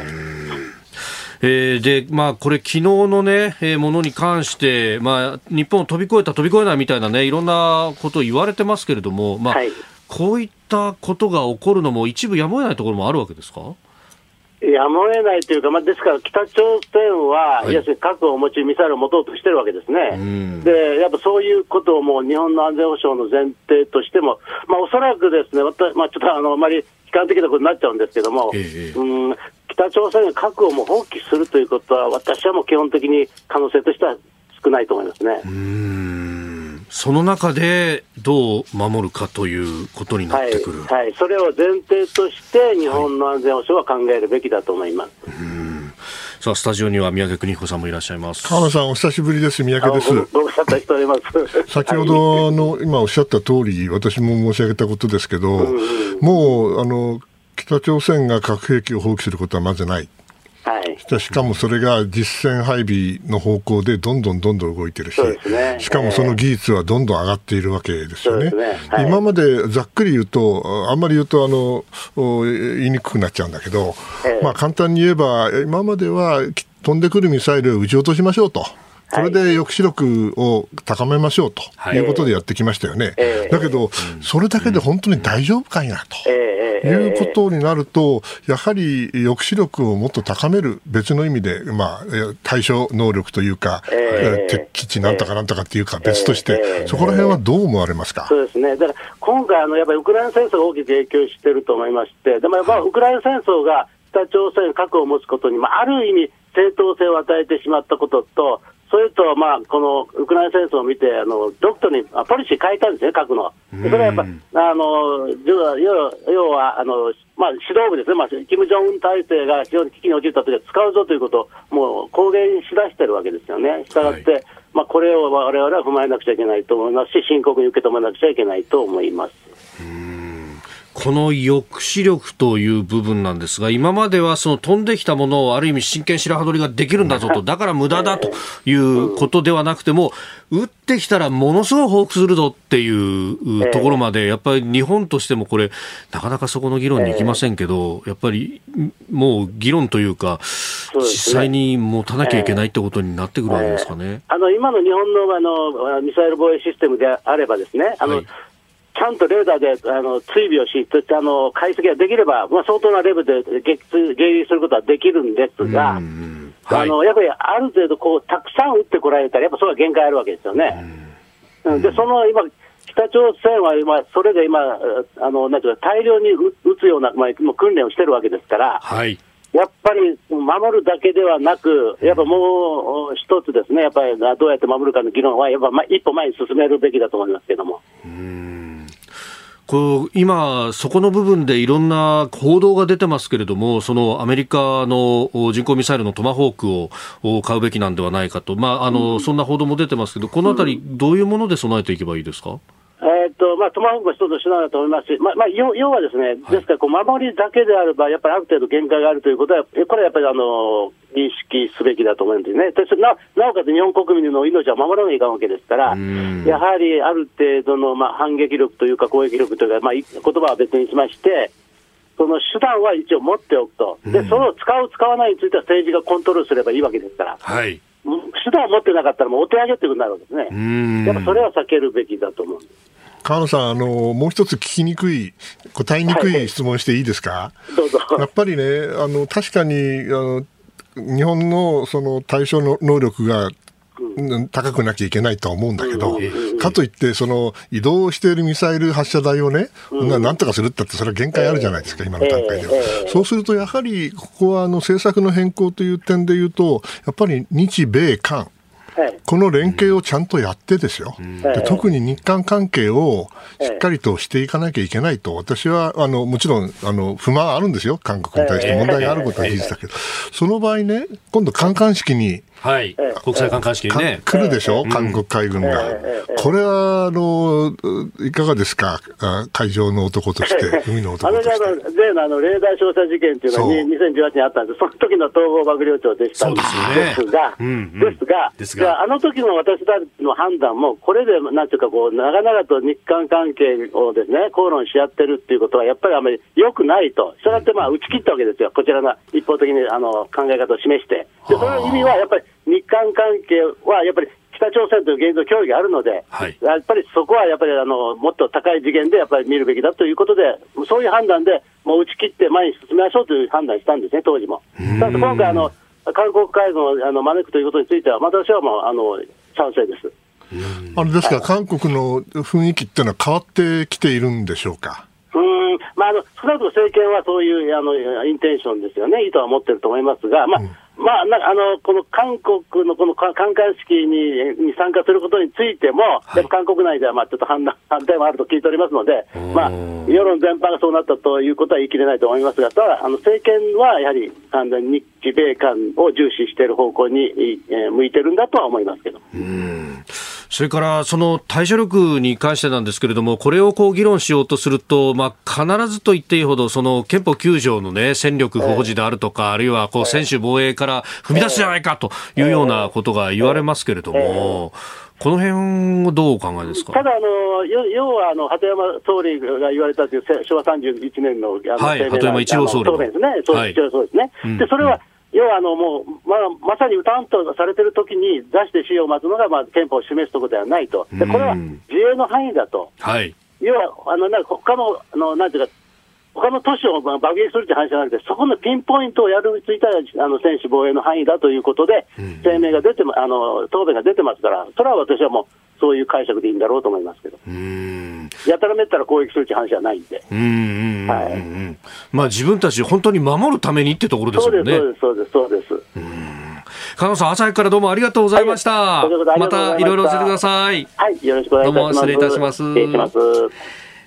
えー、で、まあ、これ、昨日のね、えー、ものに関して、まあ、日本を飛び越えた、飛び越えないみたいなね、いろんなことを言われてますけれども、まあ、はい、こういったことが起こるのも、一部やむを得ないところもあるわけですか？やむを得ないというか、まあ、ですから北朝鮮は、はい、要するに核を持ち、ミサイルを持とうとしてるわけですね、でやっぱそういうことをもう日本の安全保障の前提としても、まあ、おそらくですね、まあ、ちょっとあのあまり悲観的なことになっちゃうんですけども、えうん北朝鮮が核をもう放棄するということは、私はもう基本的に可能性としては少ないと思いますね。その中でどう守るかということになってくる、はい、はい、それを前提として、日本の安全保障は考えるべきだと思います。さあ、スタジオには三宅邦彦さんもいらっしゃいます。川野さん、お久しぶりです。三宅です。ご無沙汰しております。先ほどの、今おっしゃった通り、私も申し上げたことですけど、うんうん、もう、あの、北朝鮮が核兵器を放棄することはまずない。はい、しかもそれが実戦配備の方向でどんどんどんどん動いてるし、ね、しかもその技術はどんどん上がっているわけですよね。ね。はい、今までざっくり言うと、あんまり言うとあの言いにくくなっちゃうんだけど、え。まあ、簡単に言えば、今までは飛んでくるミサイルを撃ち落としましょうと。これで抑止力を高めましょうとい。うことでやってきましたよね。だけど、それだけで本当に大丈夫かいなと。いうことになると、やはり抑止力をもっと高める、別の意味で、まあ、対処能力というか、敵基地なんとかなんとかっていうか、別として、そこら辺はどう思われますか？そうですね、だから今回あの、やっぱりウクライナ戦争が大きく影響していると思いまして、でもやっぱウクライナ戦争が北朝鮮核を持つことに、まあ、ある意味、正当性を与えてしまったことと、それと、まあ、このウクライナ戦争を見て、あのドクトにポリシー変えたんですね、核の。それはやっぱ、あの要はあの、まあ、指導部ですね、まあ、キム・ジョンウン体制が非常に危機に陥ったときは使うぞということを、もう公言しだしてるわけですよね。したがって、はい、まあ、これを我々は踏まえなくちゃいけないと思いますし、深刻に受け止めなくちゃいけないと思います。この抑止力という部分なんですが、今まではその飛んできたものをある意味真剣白羽取りができるんだぞと、だから無駄だということではなくても、撃ってきたらものすごい報復するぞっていうところまで、やっぱり日本としてもこれ、なかなかそこの議論に行きませんけど、やっぱりもう議論というか、実際に持たなきゃいけないってことになってくるわけですかね。あの今の日本のあのミサイル防衛システムであればですね、あの、はいちゃんとレーダーであの追尾をし、あの解析ができれば、まあ、相当なレベルで撃墜することはできるんですが、はい、あのやっぱりある程度こう、たくさん撃ってこられたら、やっぱそれは限界あるわけですよね。でその今北朝鮮は今、それで今、あのなんていうか大量に撃つような、まあ、訓練をしてるわけですから、はい、やっぱり守るだけではなく、やっぱもう一つですね、やっぱりどうやって守るかの議論は、やっぱ一歩前に進めるべきだと思いますけれども。こう今、そこの部分でいろんな報道が出てますけれども、そのアメリカの人工ミサイルのトマホークを買うべきなんではないかと、まああの、うん、そんな報道も出てますけど、このあたり、どういうもので備えていけばいいですか？えーとまあ、トマホークは一つ手段だと思いますし、まあまあ、要要はですね、ですからこう、守りだけであれば、やっぱりある程度限界があるということは、これはやっぱりあの認識すべきだと思うんですね。でななおかつ日本国民の命は守らないかんわけですから、やはりある程度の、まあ、反撃力というか攻撃力というか、まあ、言葉は別にしまして、その手段は一応持っておくと、でその使う、使わないについては政治がコントロールすればいいわけですから。はい手段を持ってなかったら、もうお手上げってことになるわけですね。やっぱそれは避けるべきだと思うんです。川野さん、あの、もう一つ聞きにくい、答えにくい質問していいですか、はい、どうぞ。やっぱりね、あの、確かに、あの、日本のその対象の能力が高くなきゃいけないとは思うんだけど、かといって、その移動しているミサイル発射台をね、なんとかするったって、それは限界あるじゃないですか、今の段階では。そうすると、やはりここはあの政策の変更という点でいうと、やっぱり日米韓、この連携をちゃんとやってですよ、で特に日韓関係をしっかりとしていかなきゃいけないと、私はあのもちろんあの不満あるんですよ、韓国に対して問題があることは事実だけど、その場合ね、今度、観艦式にはい、国際観艦式にね。来るでしょ、韓国海軍が。これは、あの、いかがですか、海上の男として、海の男として。あの、例のあの、レーダー照射事件っていうのは2018年あったんで、その時の統合幕僚長でしたんですが、ですが、ですが、あの時の私たちの判断も、これで、なんていうか、こう、長々と日韓関係をですね、口論し合ってるっていうことは、やっぱりあまり良くないと。したがって、まあ、打ち切ったわけですよ。こちらが一方的に、あの、考え方を示して。で、その意味は、やっぱり、日韓関係はやっぱり北朝鮮という現状、脅威があるので、はい、やっぱりそこはやっぱりあのもっと高い次元でやっぱり見るべきだということで、そういう判断で、もう打ち切って前に進めましょうという判断したんですね、当時も。ただ今回あの、韓国海軍をあの招くということについては、私はもうあの賛成です。あれですか、韓国の雰囲気っていうのは変わってきているんでしょうか？うんまあ、あの少なくとも政権はそういうあのインテンションですよね、意図は持ってると思いますが、まあ、うんまあ、なあのこの韓国のこの観艦式にに参加することについても、はい、韓国内ではまあちょっと反反対もあると聞いておりますので、まあ、世論全般がそうなったということは言い切れないと思いますが、ただ、あの政権はやはり完全に日米韓を重視している方向に、えー、向いてるんだとは思いますけど。うんそれからその対処力に関してなんですけれども、これをこう議論しようとすると、まあ、必ずと言っていいほど、その憲法9条の、ね、戦力保持であるとか、あるいはこう専守防衛から踏み出すじゃないかというようなことが言われますけれども。この辺をどうお考えですか？ただあの、要はあの鳩山総理が言われたという昭和31年のあの、はい、鳩山一郎総理ですね、そうですね、でそれは要はあのもう、まあ、まさに歌んとされてる時に出して死を待つのが、まあ、憲法を示すところではないと、でこれは自衛の範囲だと、はい、要はあのなんか他のあのなんていうか、他の都市を爆撃するという話じゃなくて、そこのピンポイントをやるついたあの専守防衛の範囲だということで、声明が出てあの答弁が出てますから、それは私はもう、そういう解釈でいいんだろうと思いますけど。やたらめったら攻撃するって話はないんで。自分たち本当に守るためにってところですよね。そうです、そうです、そうです。そうです加納さん、朝早くからどうもありがとうございました。またいろいろ教えてください。はい、よろしくお願いします。どうも失礼いたします。失礼します。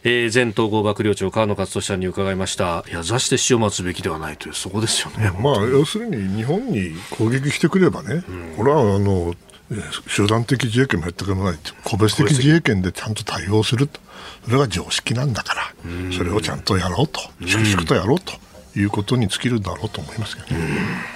えー、前統合幕僚長河野克俊さんに伺いました。いや座して死を待つべきではないというそこですよね、まあ、要するに日本に攻撃してくればね、うん、これはあの集団的自衛権もやってくれない個別的自衛権でちゃんと対応すると。それが常識なんだから、それをちゃんとやろうと粛々とやろうということに尽きるだろうと思いますけどね。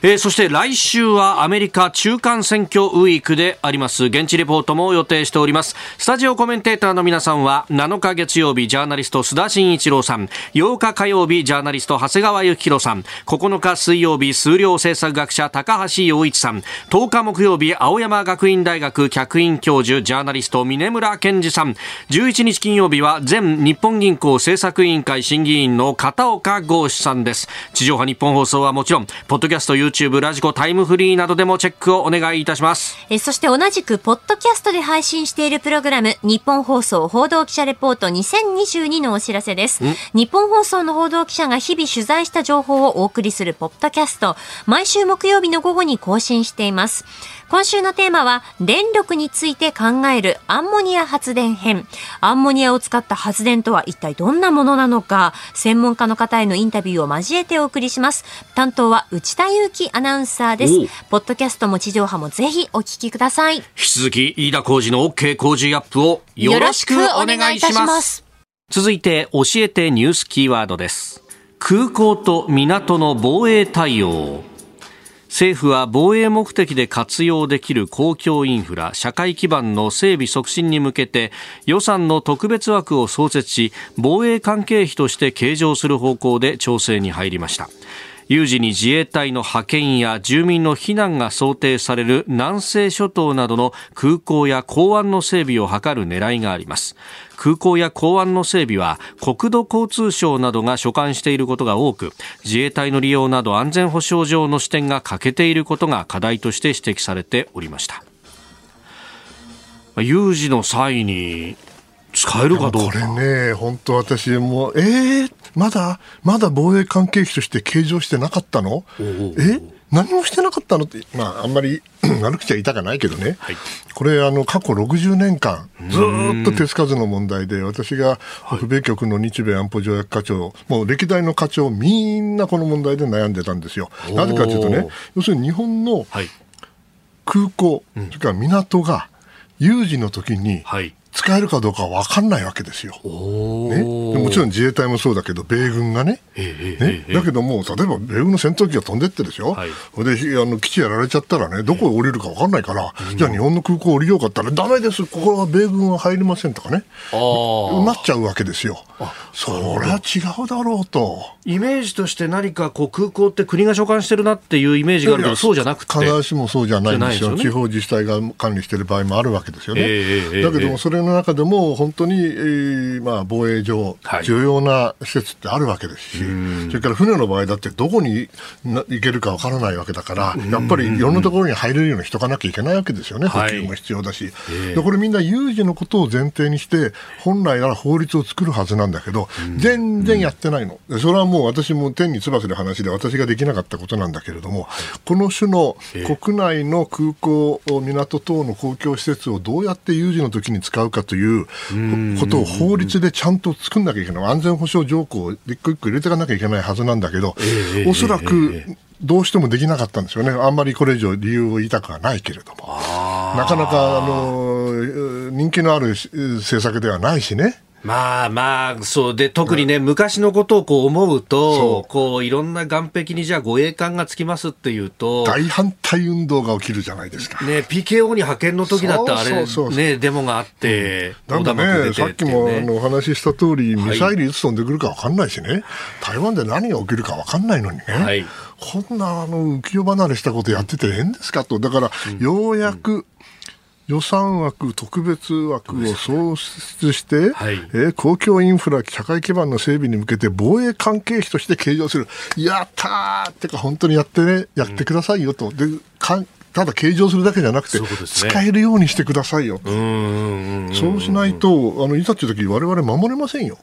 えー、そして来週はアメリカ中間選挙ウィークであります。現地レポートも予定しております。スタジオコメンテーターの皆さんは7日月曜日ジャーナリスト須田慎一郎さん。8日火曜日ジャーナリスト長谷川幸宏さん。9日水曜日数量政策学者高橋洋一さん。10日木曜日青山学院大学客員教授ジャーナリスト峰村健二さん。11日金曜日は前日本銀行政策委員会審議委員の片岡剛志さんです。地上波日本放送はもちろんポッドキャスト YouTube ラジコタイムフリーなどでもチェックをお願いいたします。えそして同じくポッドキャストで配信しているプログラム日本放送報道記者レポート2022のお知らせです。日本放送の報道記者が日々取材した情報をお送りするポッドキャスト毎週木曜日の午後に更新しています今週のテーマは電力について考えるアンモニア発電編。アンモニアを使った発電とは一体どんなものなのか。専門家の方へのインタビューを交えてお送りします。担当は内田裕樹アナウンサーです。ポッドキャストも地上波もぜひお聞きください。引き続き飯田浩二の OK 工事アップをよろしくお願いします。続いて教えてニュースキーワードです。空港と港の防衛対応政府は防衛目的で活用できる公共インフラ社会基盤の整備促進に向けて予算の特別枠を創設し防衛関係費として計上する方向で調整に入りました。有事に自衛隊の派遣や住民の避難が想定される南西諸島などの空港や港湾の整備を図る狙いがあります。空港や港湾の整備は国土交通省などが所管していることが多く自衛隊の利用など安全保障上の視点が欠けていることが課題として指摘されておりました。有事の際に使えるかどうか。これね、本当私も、えー、まだ、まだ防衛関係費として計上してなかったの？え何もしてなかったの？って、まあ、あんまり 悪口は言いたかないけどね、はい、これ、あの過去60年間、ずっと手つかずの問題で、私が北米局の日米安保条約課長、もう歴代の課長、みんなこの問題で悩んでたんですよ。なぜかというとね、要するに日本の空港、それから港が有事の時に、はい使えるかどうか分かんないわけですよ。ね、もちろん自衛隊もそうだけど、米軍がね、ねだけども、例えば米軍の戦闘機が飛んでってですよ、はい、であの基地やられちゃったらね、どこへ降りるか分かんないから、うん、じゃあ日本の空港降りようかったら、だめです、ここは米軍は入りませんとかね、なっちゃうわけですよ。それは違うだろうと。イメージとして何かこう空港って国が所管してるなっていうイメージがあるけど、そうじゃなくて。必ずしもそうじゃないんですよ。地方自治体が管理している場合もあるわけですよね。えー、だけども、それの中でも本当に、えーまあ、防衛上、重要な施設ってあるわけですし、それから船の場合だってどこに行けるかわからないわけだから、やっぱりいろんなところに入れるようにしとかなきゃいけないわけですよね、補給も必要だし、でこれみんな有事のことを前提にして、本来なら法律を作るはずなんだけど、全然やってないの。それはもう私も天に翼で話で私ができなかったことなんだけれども、この種の国内の空港、港等の公共施設をどうやって有事の時に使うかということを法律でちゃんと作んなきゃいけない、安全保障条項を一個一個入れていかなきゃいけないはずなんだけど、おそらくどうしてもできなかったんですよね、あんまりこれ以上理由を言いたくはないけれども、なかなかあの人気のある政策ではないしね。まあまあ、そうで、特にね、昔のことをこう思うと、こう、いろんな岸壁にじゃあ護衛艦がつきますっていうと、大反対運動が起きるじゃないですか。ね、PKO に派遣の時だったあれ、ね、デモがあって、うん、なんかね、さっきもあのお話しした通り、ミサイルいつ飛んでくるか分かんないしね、はい、台湾で何が起きるか分かんないのにね。はい。こんなあの浮世離れしたことやってて変ですかと、だから、ようやく、うん予算枠、特別枠を創出して、はい、えー、公共インフラ、社会基盤の整備に向けて防衛関係費として計上する。やったーってか、本当にやってね、やってくださいよと。でかただ計上するだけじゃなくて、ね、使えるようにしてくださいよと。そうしないと、あのいざという時我々守れませんよ。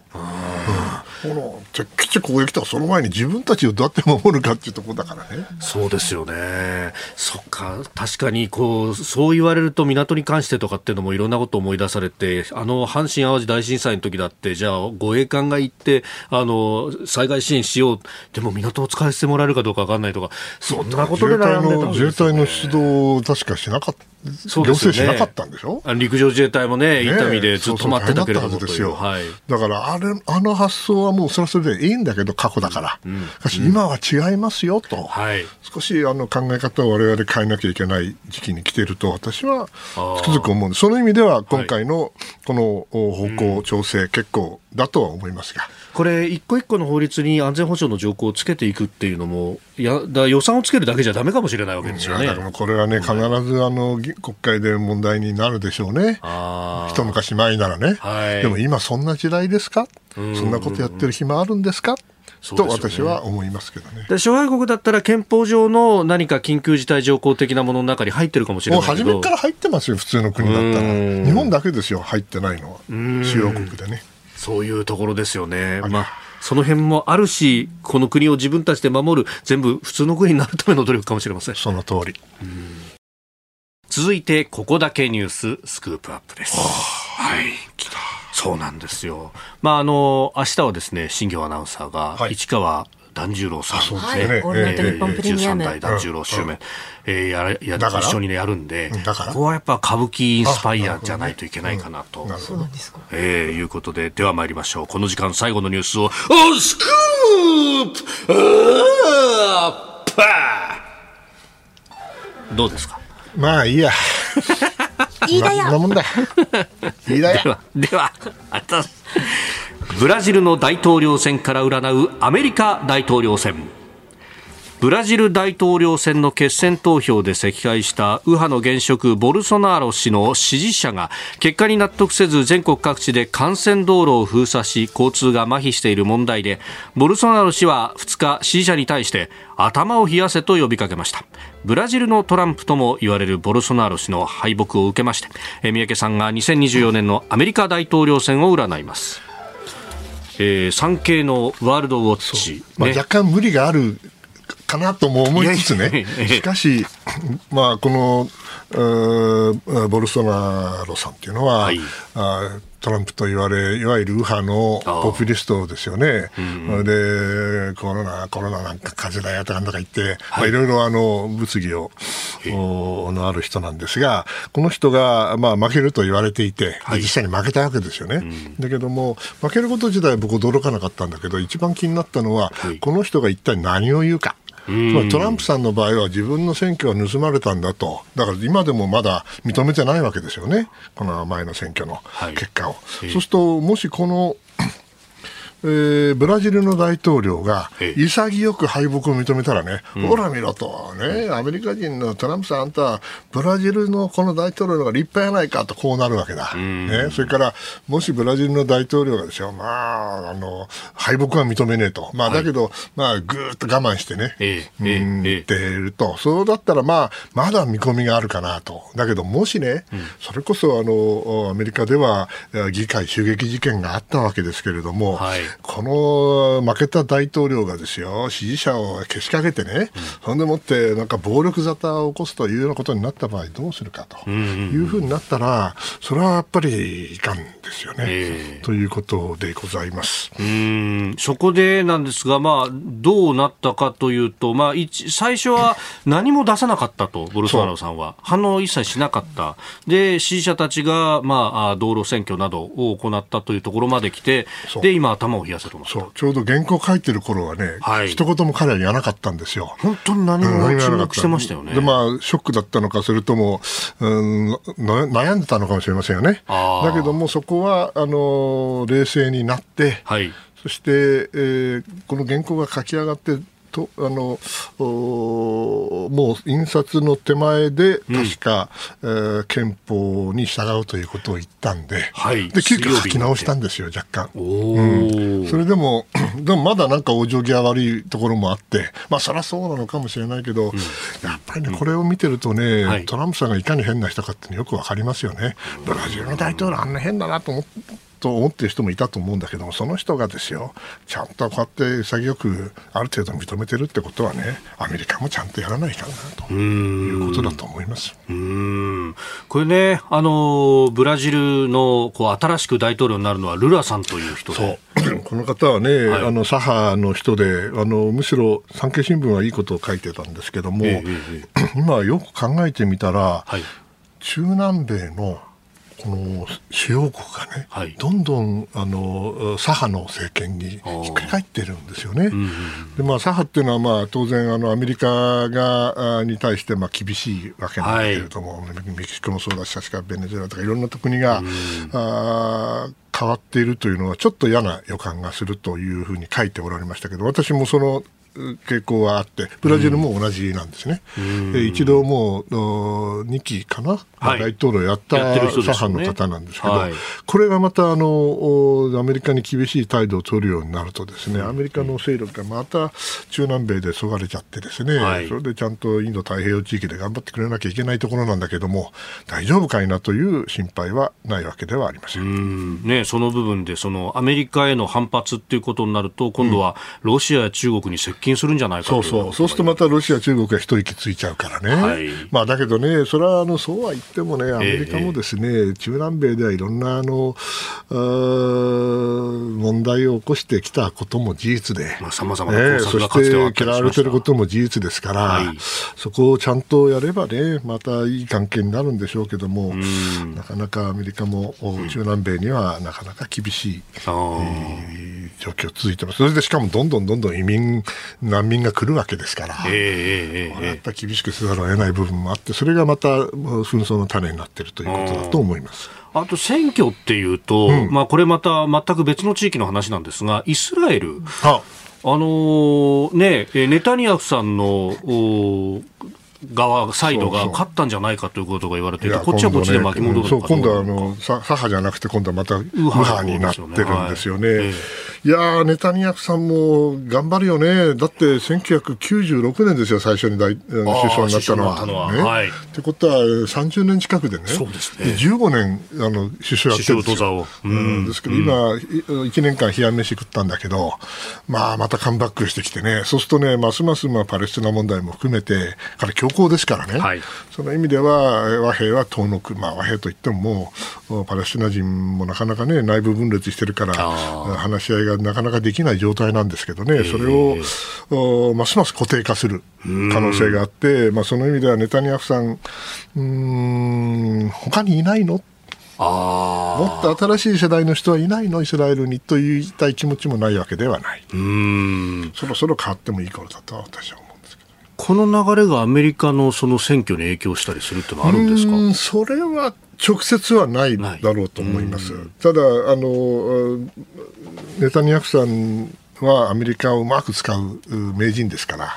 このじゃ基地攻撃とはその前に自分たちをどうやって守るかっていうところだからね。そうですよね。そっか、確かにこう、そう言われると港に関してとかっていうのもいろんなことを思い出されて、あの阪神・淡路大震災の時だって、じゃあ護衛艦が行って、あの、災害支援しよう。でも港を使わせてもらえるかどうかわかんないとか、そんなことで悩んでたんです、ね、自衛隊の出動確かしなかった。そうですよね、なかったんでしょ？陸上自衛隊もね、伊丹でずっと待ってたけれどもですよ、はい、だからあれあの発想はもうそれはそれでいいんだけど、過去だから、うん、しかし今は違いますよと、はい、少しあの考え方を我々変えなきゃいけない時期に来ていると、私はつくづく思うんです、その意味では今回のこの方向調整、結構だとは思いますが。これ、一個一個の法律に安全保障の条項をつけていくっていうのも、やだ予算をつけるだけじゃだめかもしれないわけですよね。これはね、必ずあの国会で問題になるでしょうね、一昔前ならね、はい、でも今、そんな時代ですか、そんなことやってる暇あるんですか？と私は思いますけどね。で諸外国だったら憲法上の何か緊急事態条項的なものの中に入ってるかもしれないもう初めから入ってますよ、普通の国だったら。日本だけですよ、入ってないのは、主要国でね。そういうところですよね。まあその辺もあるし、この国を自分たちで守る、全部普通の国になるための努力かもしれません。その通り。続いてここだけニューススクープアップですはい来たそうなんですよまああの明日はですね新業アナウンサーが市川團十郎さん、はい、オールナイト日本プレミアム。代團十郎襲名、えー、やや一緒にねやるんで、ここはやっぱ歌舞伎インスパイアじゃないといけないかなと。そうなんですか。えー、いうことで、では参りましょう。この時間最後のニュースを、おスクープアッパどうですか？まあいいや。いいだよ。なもんだ。いいだよ。では、では、あたブラジルの大統領選から占うアメリカ大統領選。ブラジル大統領選の決選投票で惜敗した右派の現職ボルソナーロ氏の支持者が結果に納得せず全国各地で幹線道路を封鎖し交通が麻痺している問題でボルソナーロ氏は2日支持者に対して頭を冷やせと呼びかけました。ブラジルのトランプとも言われるボルソナーロ氏の敗北を受けまして三宅さんが2024年のアメリカ大統領選を占います。えー、産経のワールドウォッチ、まあ、若干無理があるかなとも思いつつね、しかし、まあ、このボルソナロさんっていうのは、はい、あトランプと言われ、いわゆる右派のポピュリストですよね。うん、で、コロナ、コロナなんか風邪だよとかなんとか言って、はい。ろいろあの、物議を、のある人なんですが、この人が、まあ、負けると言われていて、はい、実際に負けたわけですよね。うん、だけども、負けること自体は僕驚かなかったんだけど、一番気になったのは、はい、この人が一体何を言うか。つまりトランプさんの場合は自分の選挙は盗まれたんだと、だから今でもまだ認めてないわけですよね、この前の選挙の結果を。はい、そうすると、もしこのえー、ブラジルの大統領が潔く敗北を認めたらね、ほら見ろと、ね、アメリカ人のトランプさん、あんた、ブラジルのこの大統領が立派やないかとこうなるわけだ、ね、それからもしブラジルの大統領がですよ、まあ、あの敗北は認めねえと、まあ、だけど、はい、まあ、ぐーっと我慢してね、ええうんえってると、そうだったら、まあ、まだ見込みがあるかなと、だけど、もしね、うん、それこそあのアメリカでは議会襲撃事件があったわけですけれども、はいこの負けた大統領がですよ、支持者をけしかけてね、うん、そんでもって、なんか暴力沙汰を起こすというようなことになった場合、どうするかというふうになったら、それはやっぱりいかんですよね。えー、ということでございます。うん。そこでなんですが、まあ、どうなったかというと、まあ、最初は何も出さなかったと、ボルソナロさんは。反応一切しなかった。で、支持者たちが、まあ、道路選挙などを行ったというところまで来て、で、今、頭を冷やせとそうちょうど原稿書いてる頃はね、はい、一言も彼は言わなかったんですよ。本当に何も注目してましたよね。で、まあ、ショックだったのか、それとも、うん、悩んでたのかもしれませんよね。だけども、そこは、あの、冷静になって、はい、そして、えー、この原稿が書き上がって、とあのもう印刷の手前で確か、うん、えー、憲法に従うということを言ったんで、はい、で急遽書き直したんですよ、若干。うん、それでも、でもまだなんか往生際悪いところもあって、まあそりゃそうなのかもしれないけど、うん、やっぱりね、これを見てるとね、はい、トランプさんがいかに変な人かってよくわかりますよね。ブラジルの大統領あんな変だなと思って。と思ってる人もいたと思うんだけどもその人がですよちゃんとこうやって潔くある程度認めてるってことはねアメリカもちゃんとやらないかなということだと思います。うん。これねあのブラジルのこう新しく大統領になるのはルラさんという人で。この方はね、はい、あの左派の人であのむしろ産経新聞はいいことを書いてたんですけども、えー、今よく考えてみたら、はい、中南米のこの主要国がね、はい、どんどんあの左派の政権にひっくり返ってるんですよね。でまあ、左派っていうのは、まあ、当然あのアメリカがに対してまあ厳しいわけなんだけれども、はい、メキシコもそうだし確かベネズエラとかいろんな国が、あ変わっているというのはちょっと嫌な予感がするというふうに書いておられましたけど私もその傾向はあって、ブラジルも同じなんですね。うん、一度もう2期かな、はい、大統領やった左派の方なんですけど、はい、これがまたあのアメリカに厳しい態度を取るようになるとですね、アメリカの勢力がまた中南米でそがれちゃってですね、はい、それでちゃんとインド太平洋地域で頑張ってくれなきゃいけないところなんだけども、大丈夫かいなという心配はないわけではありません。ね、その部分でそのアメリカへの反発っていうことになると、今度はロシアや中国に接近近するんじゃないかそうそう、そうするとまたロシア、中国が一息ついちゃうからね、はい、まあ、だけどね、それはあのそうは言ってもね、アメリカもですね、えー、中南米ではいろんなあの問題を起こしてきたことも事実で、さまざ、まなえー、そして嫌われてることも事実ですから、はい、そこをちゃんとやればね、またいい関係になるんでしょうけども、なかなかアメリカも中南米にはなかなか厳しい、えー、状況続いてます。それでしかもどんどんどんどん移民、難民が来るわけですから、えー、やっぱり厳しくせざるを得ない部分もあって、それがまた紛争の種になっているということだと思います。あと選挙っていうと、うん、まあこれまた全く別の地域の話なんですが、イスラエル、あ。のー、ね、ネタニヤフさんの側、サイドが勝ったんじゃないかということが言われていて、こっちはこっちで巻き戻る、今度はあの左派じゃなくて、今度はまた右派になってるんですよね。い。やネタニヤフさんも頑張るよね、だって1996年ですよ、最初に大首相になったのは。のは。ね。はい、ってことは、30年近くでね、そうですね。15年あの首相やってるんですよ。うん、ですけど、今、1年間、冷や飯食ったんだけど、まあ、またカムバックしてきてね、そうするとね、ますますまあパレスチナ問題も含めて、彼、強硬ですからね、はい、その意味では和平は遠のく、まあ、和平といってももうパレスチナ人もなかなかね内部分裂してるから話し合いがなかなかできない状態なんですけどね、それをますます固定化する可能性があって、まあ、その意味ではネタニヤフさんうん他にいないの？もっと新しい世代の人はいないの、イスラエルにと言いたい気持ちもないわけではない。そろそろ変わってもいい頃だと私は思この流れがアメリカのその選挙に影響したりするってのはあるんですか？それは直接はないだろうと思います。ただあの、ネタニヤフさんはアメリカをうまく使う名人ですから、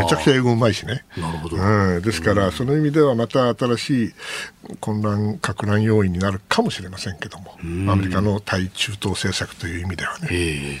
めちゃくちゃ英語うまいしね。なるほど。うん、ですから、その意味ではまた新しい混乱、か乱要因になるかもしれませんけども、アメリカの対中東政策という意味ではね。